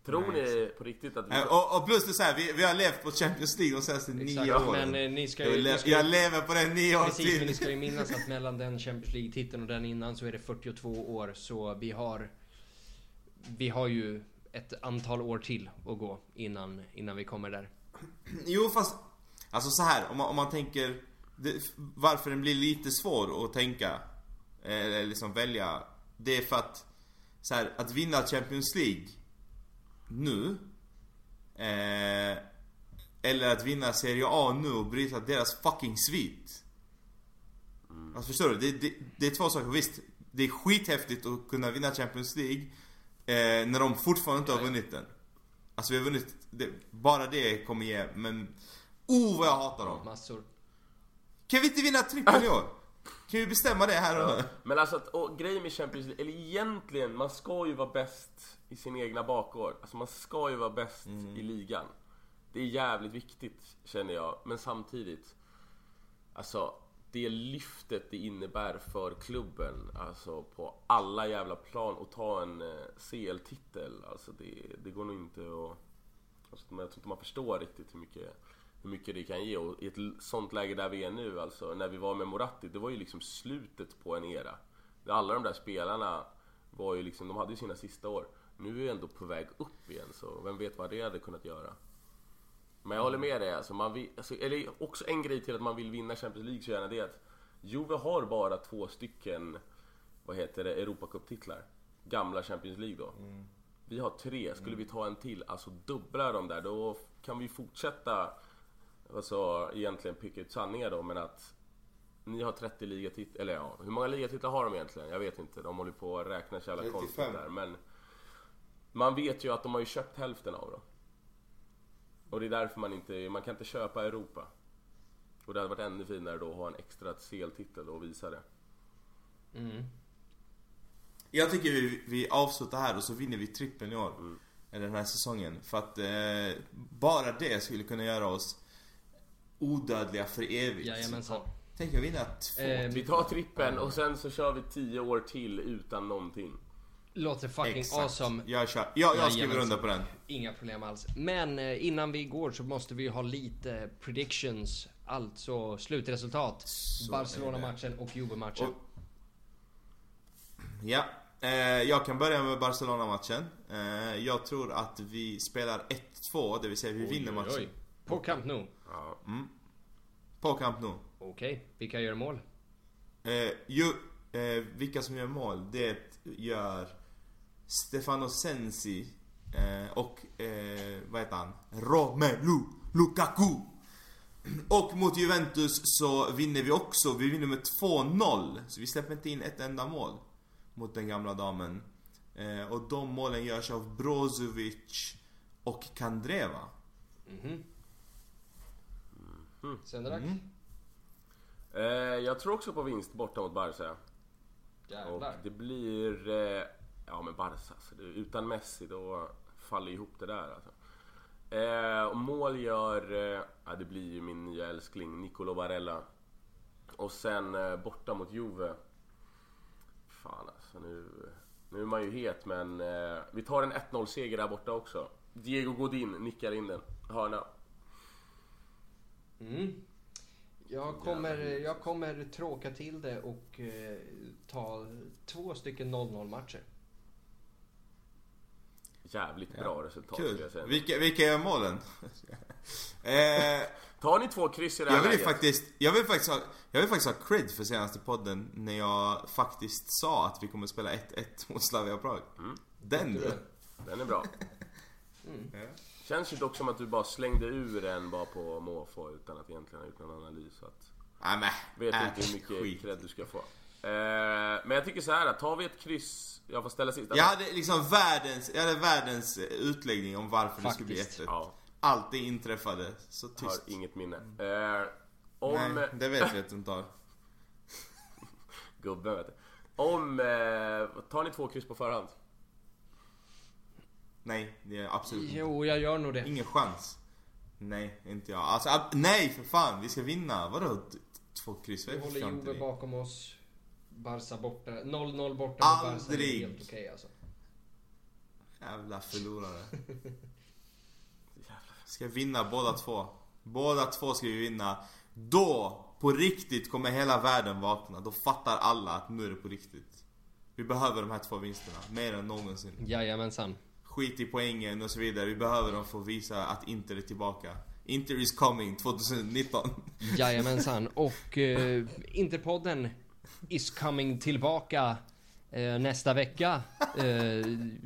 tror ni på riktigt att vi... Och, och plus det är så här, vi, vi har levt på Champions League de senaste Exakt, nio åren. men eh, ni ska jag, ju... jag ju lever på den nio år Precis, men ni till. ska ju minnas att mellan den Champions League-titeln och den innan så är det 42 år. Så vi har... Vi har ju ett antal år till att gå innan, innan vi kommer där. Jo fast, alltså så här om man, om man tänker det, varför den blir lite svår att tänka, eller liksom välja. Det är för att, så här, att vinna Champions League nu, eh, eller att vinna Serie A nu och bryta deras fucking svit. Alltså förstår du? Det, det, det är två saker. Visst, det är skithäftigt att kunna vinna Champions League eh, när de fortfarande inte har vunnit den. Alltså vi har vunnit, det, bara det kommer ge, men... Oh vad jag hatar dem! Massor. Kan vi inte vinna trippeln i år? Kan vi bestämma det här och nu? Men alltså, att, och grejen med Champions League, eller egentligen, man ska ju vara bäst i sin egna bakgård. Alltså man ska ju vara bäst i ligan. Det är jävligt viktigt, känner jag. Men samtidigt, alltså det lyftet det innebär för klubben, alltså på alla jävla plan, att ta en eh, CL-titel, alltså det, det går nog inte att... Alltså, jag tror inte man förstår riktigt hur mycket, hur mycket det kan ge. Och i ett sånt läge där vi är nu, alltså när vi var med Moratti, det var ju liksom slutet på en era. Alla de där spelarna var ju liksom, de hade ju sina sista år. Nu är vi ändå på väg upp igen, så vem vet vad det hade kunnat göra. Men jag håller med dig, alltså, man vill, alltså, eller också en grej till att man vill vinna Champions League så gärna det är att Juve har bara två stycken, vad heter det, Europacup-titlar. Gamla Champions League då. Vi har tre, skulle vi ta en till, alltså dubbla de där, då kan vi fortsätta, alltså egentligen picka ut sanningar då, men att ni har 30 ligatitlar, eller ja, hur många ligatitlar har de egentligen? Jag vet inte, de håller på att räkna så jävla 35. konstigt där. Men man vet ju att de har ju köpt hälften av dem. Och det är därför man inte, man kan inte köpa Europa. Och det hade varit ännu finare då att ha en extra CL-titel och visa det. Mm. Jag tycker vi, vi avslutar här och så vinner vi trippen i år. Eller den här säsongen. För att eh, bara det skulle kunna göra oss odödliga för evigt. Jajamensan. Tänk att vinna två. Eh, Vi tar trippen och sen så kör vi 10 år till utan någonting. Låter fucking awesome. Jag, kör. jag, jag skriver under på den. Inga problem alls. Men eh, innan vi går så måste vi ha lite predictions. Alltså slutresultat. Barcelona-matchen och Juve-matchen. Och- Ja, eh, jag kan börja med Barcelona-matchen. Eh, jag tror att vi spelar 1-2, det vill säga vi vinner matchen. På Camp Nou. Ja. På Camp Nou. Okej, vilka gör mål? Eh, ju, eh, vilka som gör mål, det gör Stefano Sensi eh, och eh, vad heter han? Romelu Lukaku. Och mot Juventus så vinner vi också. Vi vinner med 2-0. Så vi släpper inte in ett enda mål mot den gamla damen. Eh, och de målen görs av Brozovic och Kandreva. Senderak? Mm. Eh, jag tror också på vinst borta mot Barca. Och det blir... Eh, ja men Barca alltså, Utan Messi då faller ihop det där alltså. Eh, och mål gör... Eh, ja, det blir ju min nya älskling Nicolo Barella. Och sen eh, borta mot Juve. Fan alltså nu... Nu är man ju het men eh, vi tar en 1-0 seger där borta också. Diego Godin nickar in den. Hörna. Mm. Jag kommer, jag kommer tråka till det och eh, ta två stycken 0-0 matcher. Jävligt bra resultat skulle Kul. jag säga. Vilka, vilka gör målen? eh, Tar ni två kryss i det här Jag vill läget? faktiskt, jag vill faktiskt ha, jag vill faktiskt ha cred för senaste podden när jag faktiskt sa att vi kommer spela 1-1 mot Slavia Prag. Den du! Den är bra. Känns ju dock som att du bara slängde ur en bara på måfå utan att egentligen ha gjort någon analys. Att, Nej men, vet äh, inte hur mycket skit. cred du ska få. Eh, men jag tycker så här, tar vi ett kryss... Jag får ställa sist. Jag hade liksom världens, jag hade världens utläggning om varför det skulle bli Faktiskt. 1-1. Ja, Allt det inträffade, så har tyst. inget minne. Eh, om... Nej, det vet vi att du inte har. Gubben vet du. Om... Eh, tar ni två kryss på förhand? Nej, det är absolut inte. Jo, jag gör nog det. Ingen chans. Nej, inte jag. Alltså, ab- nej för fan, vi ska vinna. Vadå t- två kryss? Vi håller Juve bakom oss. Barca borta. 0-0 borta mot Barca. Det är Aldrig. helt okej alltså. Jävla förlorare. Ska vinna båda två. Båda två ska vi vinna. Då, på riktigt, kommer hela världen vakna. Då fattar alla att nu är det på riktigt. Vi behöver de här två vinsterna, mer än någonsin. Jajamensan. Skit i poängen och så vidare. Vi behöver dem för att visa att Inter är tillbaka. Inter is coming 2019. Jajamensan. Och eh, Interpodden is coming tillbaka eh, nästa vecka. Eh,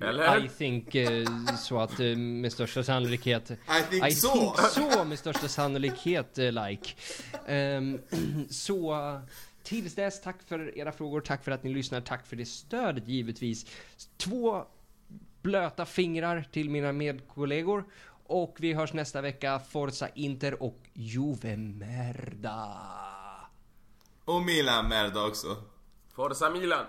Eller? I think eh, så att eh, med största sannolikhet I think I so! think så med största sannolikhet eh, like. Ehm, så tills dess, tack för era frågor, tack för att ni lyssnar, tack för det stödet givetvis. Två blöta fingrar till mina medkollegor och vi hörs nästa vecka. Forza Inter och Juve Merda. Och Milan Merda också. Forza Milan!